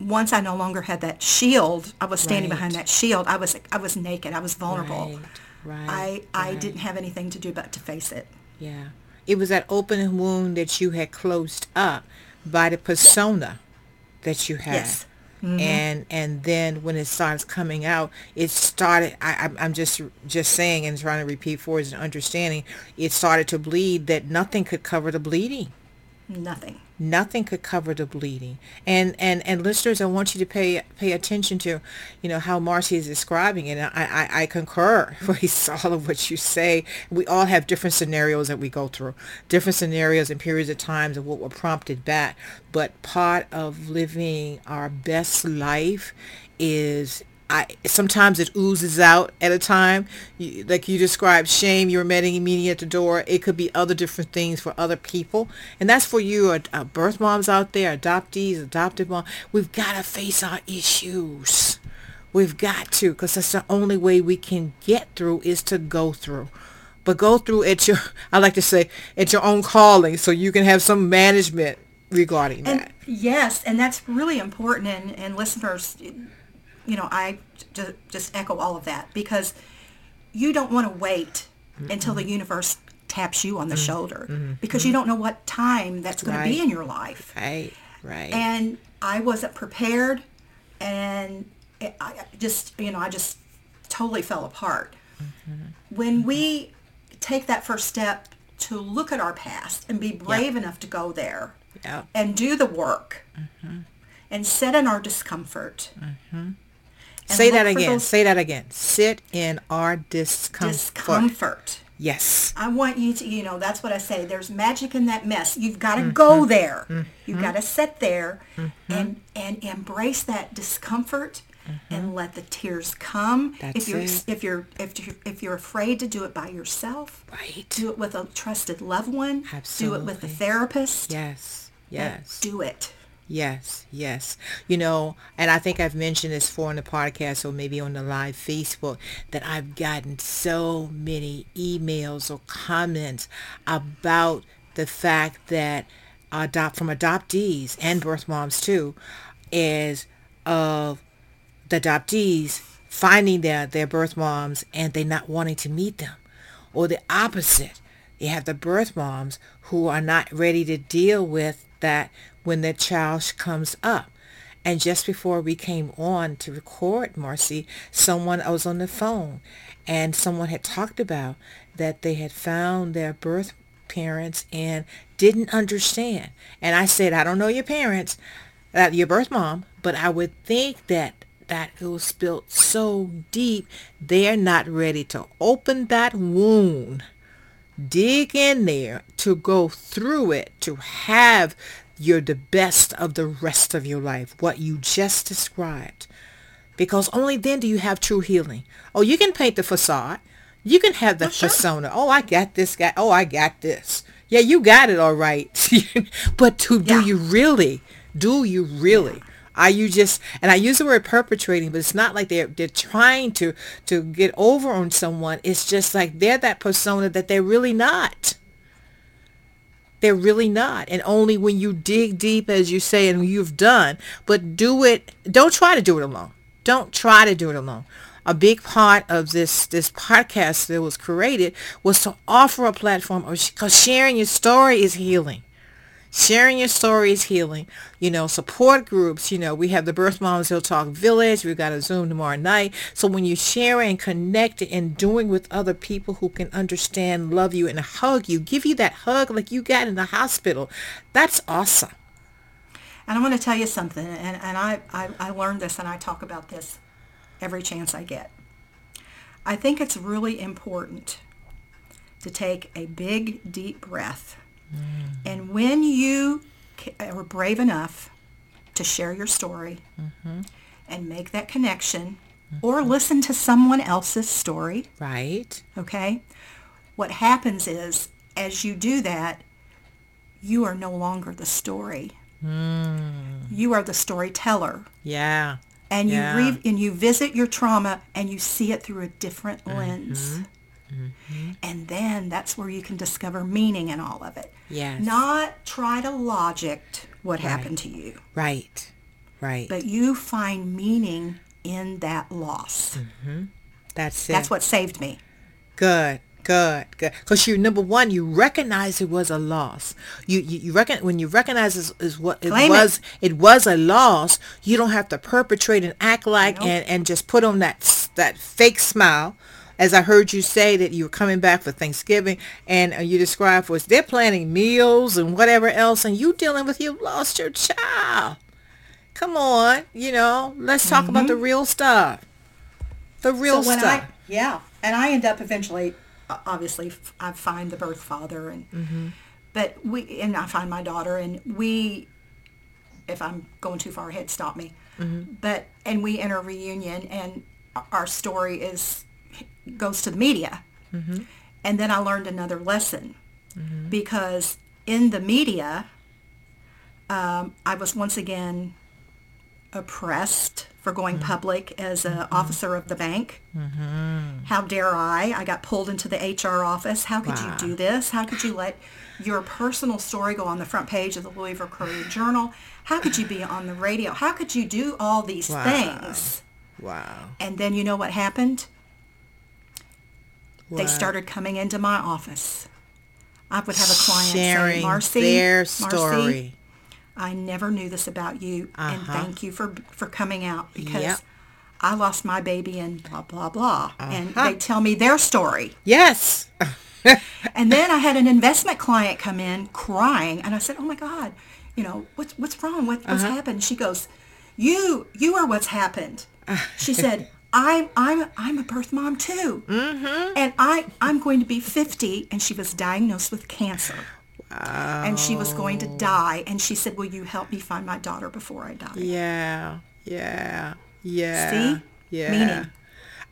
once I no longer had that shield, I was standing behind that shield. I was, I was naked. I was vulnerable. Right, right. I, I right. didn't have anything to do but to face it. Yeah. It was that open wound that you had closed up by the persona that you had. Yes. Mm-hmm. And and then when it starts coming out, it started. I, I'm- I'm just just saying and trying to repeat for his understanding. It started to bleed that nothing could cover the bleeding. Nothing. Nothing could cover the bleeding. And and and listeners, I want you to pay pay attention to, you know, how Marcy is describing it. And I I, I concur *laughs* with all of what you say. We all have different scenarios that we go through, different scenarios and periods of times of what were prompted back. But part of living our best life is I sometimes it oozes out at a time. You, like you described, shame. You're meeting meeting at the door. It could be other different things for other people, and that's for you, uh, uh, birth moms out there, adoptees, adopted mom. We've got to face our issues. We've got to, because that's the only way we can get through is to go through. But go through at your, *laughs* I like to say, at your own calling, so you can have some management regarding And that. yes, and that's really important. And, and listeners, you know, I just, just echo all of that because you don't want to wait until the universe taps you on the mm-hmm. shoulder mm-hmm. because you mm-hmm. don't know what time that's going to be in your life. Right. Right. And I wasn't prepared and it, I just, you know, I just totally fell apart. When we take that first step to look at our past and be brave enough to go there yeah. and do the work and sit in our discomfort. Say that again. those Say that again. Sit in our discomfort. Discomfort. Yes. I want you to, you know, that's what I say. There's magic in that mess. You've got to Mm-hmm. go there. You've got to sit there and and embrace that discomfort and let the tears come. Mm-hmm. That's if you're it. if you're if you're if you're afraid to do it by yourself, Right. do it with a trusted loved one. Absolutely. Do it with a therapist. Yes. Yes. Do it. Yes, yes. You know, and I think I've mentioned this before on the podcast or maybe on the live Facebook that I've gotten so many emails or comments about the fact that adopt from adoptees and birth moms too is of the adoptees finding their, their birth moms and they not wanting to meet them. Or the opposite. You have the birth moms who are not ready to deal with that when the child comes up. And just before we came on to record, Marcy, someone I was on the phone and someone had talked about that they had found their birth parents and didn't understand. And I said, I don't know your parents, uh, your birth mom, but I would think that that it was built so deep, they're not ready to open that wound, dig in there to go through it, to have your the best of the rest of your life, what you just described. Because only then do you have true healing. Oh, you can paint the facade. You can have the sure. persona. Oh, I got this guy. Oh, I got this. Yeah, you got it all right. *laughs* but to, do you really? Do you really? Are you just and I use the word perpetrating, but it's not like they're they're trying to to get over on someone. It's just like they're that persona that they're really not. They're really not. And only when you dig deep, as you say, and you've done, but do it. Don't try to do it alone. Don't try to do it alone. A big part of this this podcast that was created was to offer a platform because sharing your story is healing. Sharing your story is healing. You know, support groups. You know, we have the Birth Moms Hill Talk Village. We've got a Zoom tomorrow night. So when you share and connect and doing with other people who can understand, love you, and hug you, give you that hug like you got in the hospital, that's awesome. And I want to tell you something, and, and I, I, I learned this and I talk about this every chance I get. I think it's really important to take a big, deep breath. Mm. And when you are uh, brave enough to share your story mm-hmm. and make that connection mm-hmm. or listen to someone else's story, Right? okay, what happens is as you do that, you are no longer the story. Mm. You are the storyteller. Yeah. And you Yeah. re- and you visit your trauma and you see it through a different lens. Mm-hmm. Mm-hmm. And then that's where you can discover meaning in all of it. Yes. Not try to logic what happened to you, Right. Right. but you find meaning in that loss. Mm-hmm. that's it. That's what saved me. Good, good, good. Because you number one, you recognize it was a loss. You you, you reckon when you recognize is, is what it Claim was. It. was a loss. You don't have to perpetrate and act like Nope. and and just put on that that fake smile. As I heard you say that you were coming back for Thanksgiving, and uh, you described us they're planning meals and whatever else, and you dealing with you lost your child. Come on, you know, let's talk about the real stuff. The real so stuff. I yeah, and I end up eventually, uh, obviously, I find the birth father, and Mm-hmm. but we and I find my daughter, and we, if I'm going too far ahead, stop me. Mm-hmm. But and we enter reunion, and our story is goes to the media, Mm-hmm. and then I learned another lesson because in the media, um, I was once again oppressed for going public as an officer of the bank. How dare I? I got pulled into the HR office. How could Wow. you do this? How could you let your personal story go on the front page of the Louisville Courier Journal? How could you be on the radio? How could you do all these Wow. things? wow. And then you know what happened? They started coming into my office. I would have a client Sharing say, Marcy, their Marcy. I never knew this about you, and Uh-huh. thank you for for coming out because Yep. I lost my baby and blah blah blah. And Uh-huh. they tell me their story. Yes. *laughs* And then I had an investment client come in crying, and I said, "Oh my God, you know what's what's wrong? What, what's Uh-huh. happened?" She goes, "You you are what's happened." She said, "I'm I'm I'm a birth mom too, mm-hmm. and I I'm going to be 50." And she was diagnosed with cancer, and she was going to die. And she said, "Will you help me find my daughter before I die?" Yeah. Yeah. Yeah. See? Yeah. Meaning.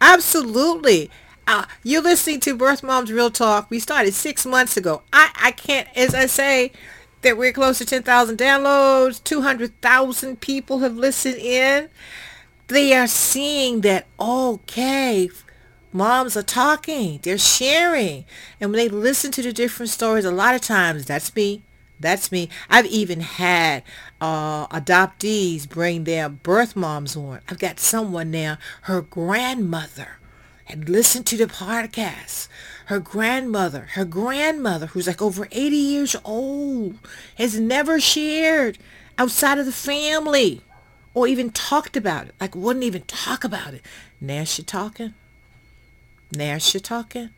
Absolutely. Uh, you're listening to Birth Moms Real Talk. We started six months ago. I, I can't, as I say, that we're close to 10,000 downloads. 200,000 people have listened in. They are seeing that, okay, moms are talking. They're sharing. And when they listen to the different stories, a lot of times, that's me. That's me. I've even had uh, adoptees bring their birth moms on. I've got someone now, her grandmother had listened to the podcast. Her grandmother, her grandmother, who's like over 80 years old, has never shared outside of the family or even talked about it. Like wouldn't even talk about it. Now she talking. Now she talking.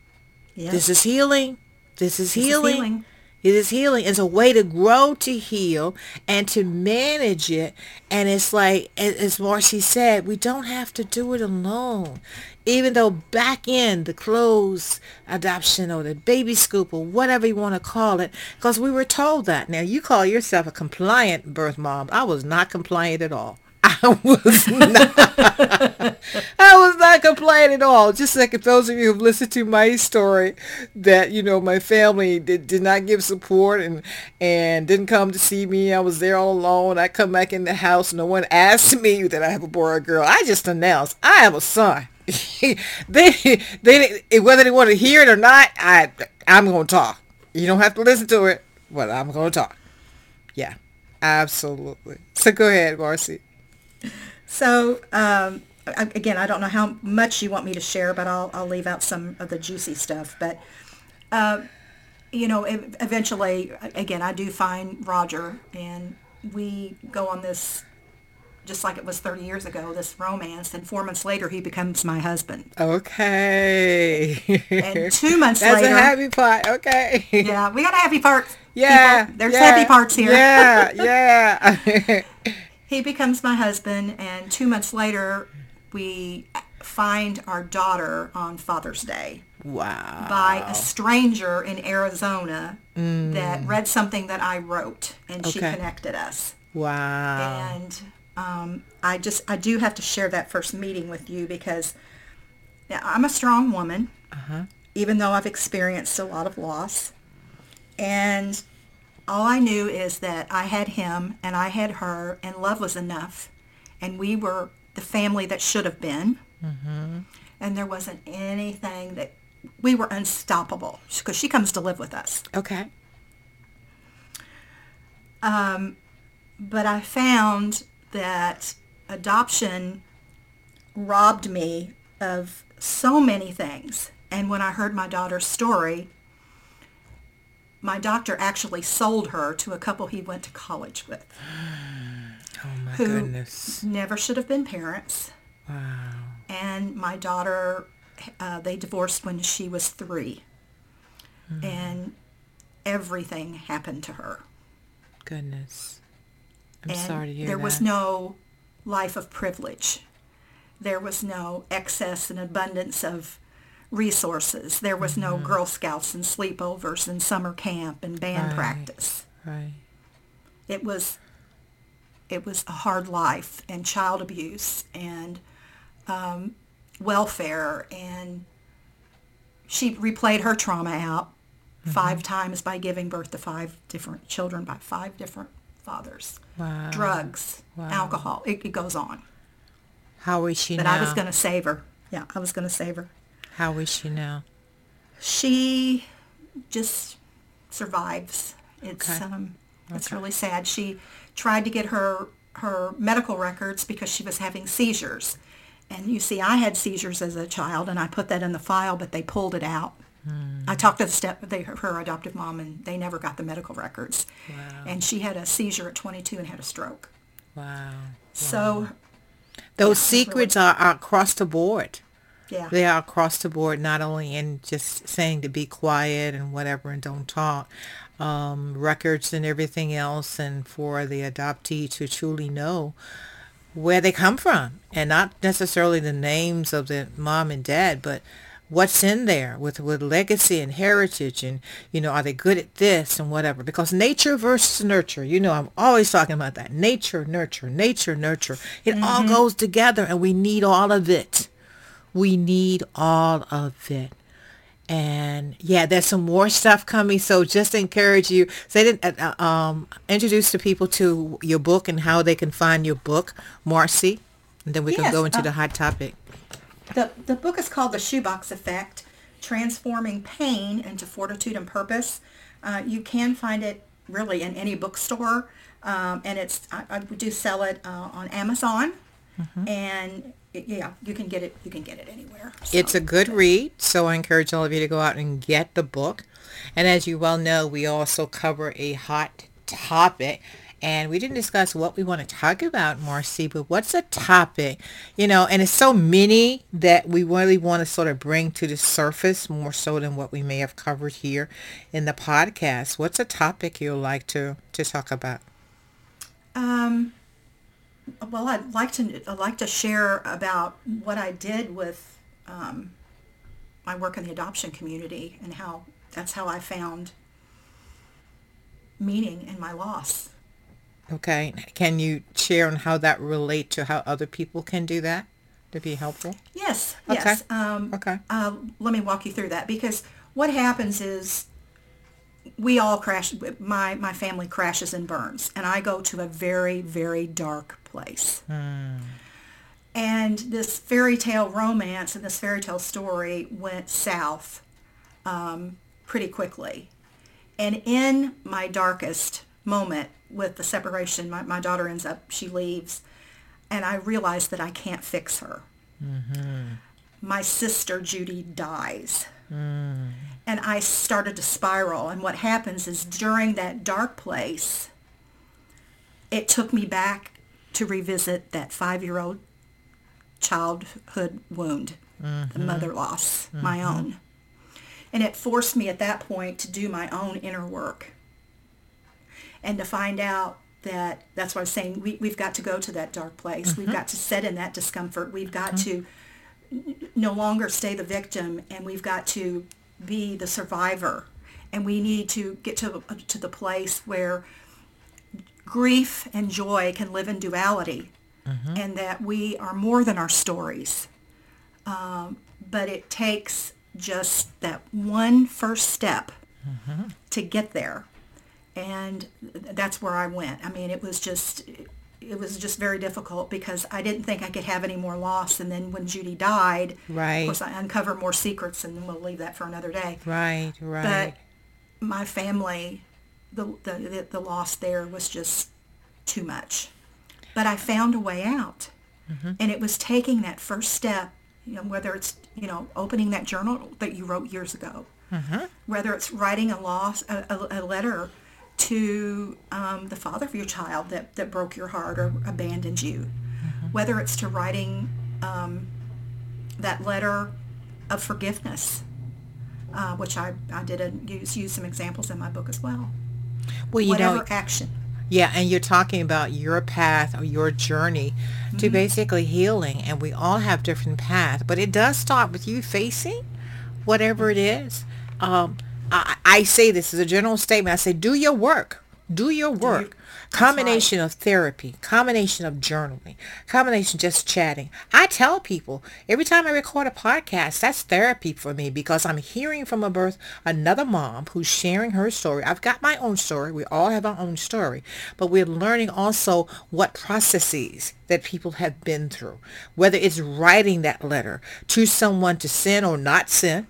Yes. This is healing. This is is healing. healing. It is healing. It's a way to grow to heal and to manage it. And it's like, as Marcy said, we don't have to do it alone. Even though back in the closed adoption or the baby scoop or whatever you want to call it, because we were told that. Now, you call yourself a compliant birth mom. I was not compliant at all. *laughs* I was not. *laughs* I was not complaining at all. Just like if those of you who've listened to my story, that you know my family did, did not give support and and didn't come to see me. I was there all alone. I come back in the house. No one asked me that I have a boy or a girl. I just announced I have a son. *laughs* they they whether they want to hear it or not, I I'm gonna talk. You don't have to listen to it, but I'm gonna talk. Yeah, absolutely. So go ahead, Marcy. So, um, again, I don't know how much you want me to share, but I'll, I'll leave out some of the juicy stuff. But, uh, you know, eventually, again, I do find Roger, and we go on this, just like it was 30 years ago, this romance. And four months later, he becomes my husband. Okay. And two months *laughs* That's later, a happy part. Okay. yeah, we got a happy part. Yeah. people. There's yeah, happy parts here. Yeah. *laughs* Yeah. *laughs* he becomes my husband, and two months later, we find our daughter on Father's Day. wow. by a stranger in Arizona that read something that I wrote, and she connected us. Wow. And um, I just I do have to share that first meeting with you because I'm a strong woman, even though I've experienced a lot of loss. And all I knew is that I had him and I had her, and love was enough, and we were the family that should have been. And there wasn't anything that we were unstoppable because she comes to live with us. Okay. Um, But I found that adoption robbed me of so many things. And when I heard my daughter's story, my doctor actually sold her to a couple he went to college with. *sighs* Oh my Who- goodness. Never should have been parents. Wow. And my daughter, uh, they divorced when she was three. And everything happened to her. Goodness. I'm and sorry to hear there that. was no life of privilege. There was no excess and abundance of resources. There was no Girl Scouts and sleepovers and summer camp and band Right. practice. Right. It was it was a hard life and child abuse and um, welfare and she replayed her trauma out Mm-hmm. five times by giving birth to five different children by five different fathers Wow. drugs, Wow. alcohol. It, it goes on. How is she But now? I was going to save her. Yeah, I was going to save her. How is she now? She just survives. It's Okay. um, it's Okay. really sad. She tried to get her her medical records because she was having seizures, And you see, I had seizures as a child, and I put that in the file, but they pulled it out. I talked to the step, they, her adoptive mom, and they never got the medical records. Wow. And she had a seizure at 22 and had a stroke. Wow. So, Those secrets are, are across the board. Yeah. They are across the board, not only in just saying to be quiet and whatever and don't talk, um, records and everything else, and for the adoptee to truly know where they come from and not necessarily the names of the mom and dad, but what's in there with, with legacy and heritage and, you know, are they good at this and whatever? Because nature versus nurture, you know, I'm always talking about that. Nature, nurture, nature, nurture. It all goes together and we need all of it. We need all of it. And yeah, there's some more stuff coming. So just encourage you. Say that, uh, um, introduce the people to your book and how they can find your book, Marcy. And then we can go into uh, the hot topic. The, the book is called The Shoebox Effect, Transforming Pain into Fortitude and Purpose. Uh, you can find it really in any bookstore. Um, and it's, I, I do sell it uh, on Amazon. And it- yeah, you can get it, you can get it anywhere. So- It's a good read, so I encourage all of you to go out and get the book. And as you well know, we also cover a hot topic. And we didn't discuss what we want to talk about, Marcy, but what's a topic? You know, and it's so many that we really want to sort of bring to the surface more so than what we may have covered here in the podcast. What's a topic you'd like to, to talk about? Um, well, I'd like to I'd like to share about what I did with um, my work in the adoption community and how that's how I found meaning in my loss. Okay. Can you share on how that relate to how other people can do that to be helpful? Yes, Okay. yes. Um, Okay. uh, let me walk you through that because what happens is we all crash. My my family crashes and burns, and I go to a very very dark place. And this fairy tale romance and this fairy tale story went south um, pretty quickly. And in my darkest moment with the separation, my, my daughter ends up, she leaves, and I realize that I can't fix her. My sister Judy dies. And I started to spiral. And what happens is during that dark place, it took me back to revisit that five-year-old childhood wound, the mm-hmm. mother loss, my mm-hmm. own. And it forced me at that point to do my own inner work and to find out that that's what I was saying. We, we've got to go to that dark place. We've mm-hmm. got to sit in that discomfort. We've got to n- no longer stay the victim and we've got to be the survivor. And we need to get to, to the place where grief and joy can live in duality and that we are more than our stories. Um, but it takes just that one first step to get there. And that's where I went. I mean, it was just, it was just very difficult because I didn't think I could have any more loss. And then when Judy died, Right. of course, I uncovered more secrets and we'll leave that for another day. Right, right. But my family, the, the, the, loss there was just too much. But I found a way out. Mm-hmm. And it was taking that first step, you know, whether it's, you know, opening that journal that you wrote years ago, mm-hmm. whether it's writing a loss, a, a, a letter to um, the father of your child that, that broke your heart or abandoned you, whether it's to writing um, that letter of forgiveness, uh, which I, I did a, use, use some examples in my book as well. well, you Whatever know, action. yeah, and you're talking about your path or your journey to basically healing, and we all have different paths, but it does start with you facing whatever it is. Um, I, I say this as a general statement. I say, do your work. Do your work. combination of therapy, combination of journaling, combination just chatting. I tell people every time I record a podcast, that's therapy for me because I'm hearing from a birth another mom who's sharing her story. I've got my own story. We all have our own story, but we're learning also what processes that people have been through, whether it's writing that letter to someone to send or not send,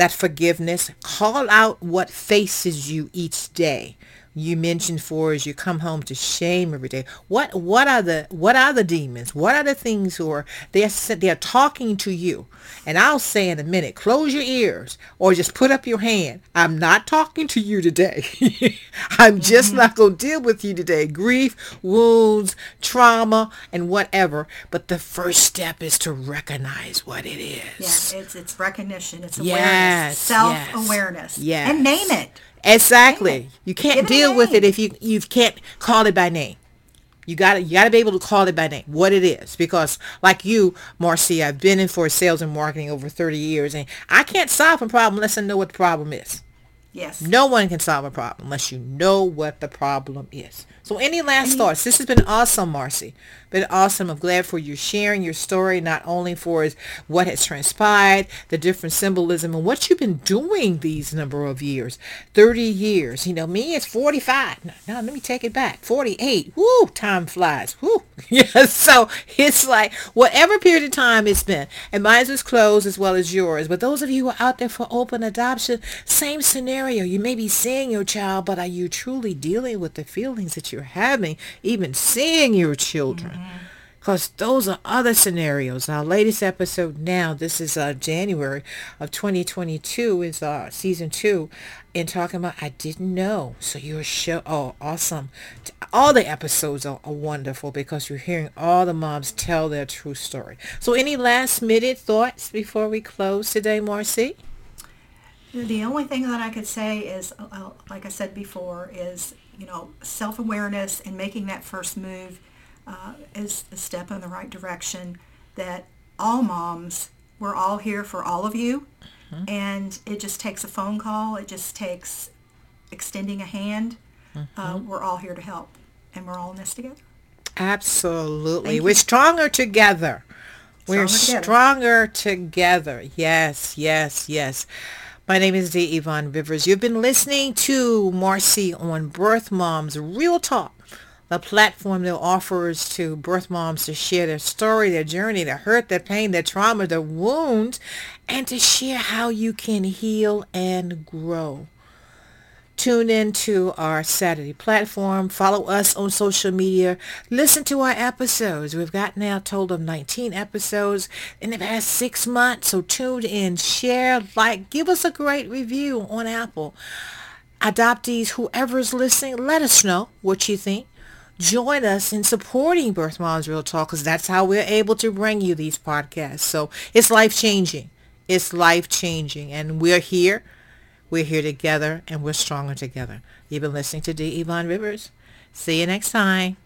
that forgiveness, call out what faces you each day you mentioned for is you come home to shame every day. What what are the what are the demons? What are the things who are they're they're talking to you? And I'll say in a minute, close your ears or just put up your hand. I'm not talking to you today. *laughs* I'm just mm-hmm. not going to deal with you today. Grief, wounds, trauma, and whatever. But the first step is to recognize what it is. Yeah, it's it's recognition. It's awareness. Yes, self-awareness. Yes. And name it. Exactly. You can't deal with it if you you can't call it by name. You gotta you gotta be able to call it by name, what it is. Because like you, Marcy, I've been in for sales and marketing over 30 years and I can't solve a problem unless I know what the problem is. Yes. No one can solve a problem unless you know what the problem is. So any last thoughts? This has been awesome, Marcy. Been awesome. I'm glad for you sharing your story, not only for what has transpired, the different symbolism, and what you've been doing these number of years. 30 years. You know, me, it's 45. Now, now let me take it back. 48. Woo, time flies. Woo. *laughs* yes, so it's like whatever period of time it's been, and mine was closed as well as yours. But those of you who are out there for open adoption, same scenario. You may be seeing your child, but are you truly dealing with the feelings that you you're having, even seeing your children. Because mm-hmm. those are other scenarios. Our latest episode now, this is uh, January of 2022, is uh, season two, and talking about I didn't know. So your show, oh, awesome. All the episodes are, are wonderful because you're hearing all the moms tell their true story. So any last minute thoughts before we close today, Marcy? The only thing that I could say is, uh, uh like I said before, is you know, self-awareness and making that first move uh, is a step in the right direction that all moms, we're all here for all of you. Mm-hmm. And it just takes a phone call. It just takes extending a hand. Uh, mm-hmm. Uh, we're all here to help. And we're all in this together. Absolutely. We're stronger together. We're stronger, stronger together. Yes, yes, yes. My name is D. Yvonne Rivers. You've been listening to Marcy on Birth Moms Real Talk, the platform that offers to birth moms to share their story, their journey, their hurt, their pain, their trauma, their wounds, and to share how you can heal and grow. Tune in to our Saturday platform. Follow us on social media. Listen to our episodes. We've got now told of 19 episodes in the past six months. So tune in, share, like, give us a great review on Apple. Adoptees, whoever's listening, let us know what you think. Join us in supporting Birth Moms Real Talk because that's how we're able to bring you these podcasts. So it's life-changing. It's life-changing. And we're here we're here together and we're stronger together. You've been listening to D. Yvonne Rivers. See you next time.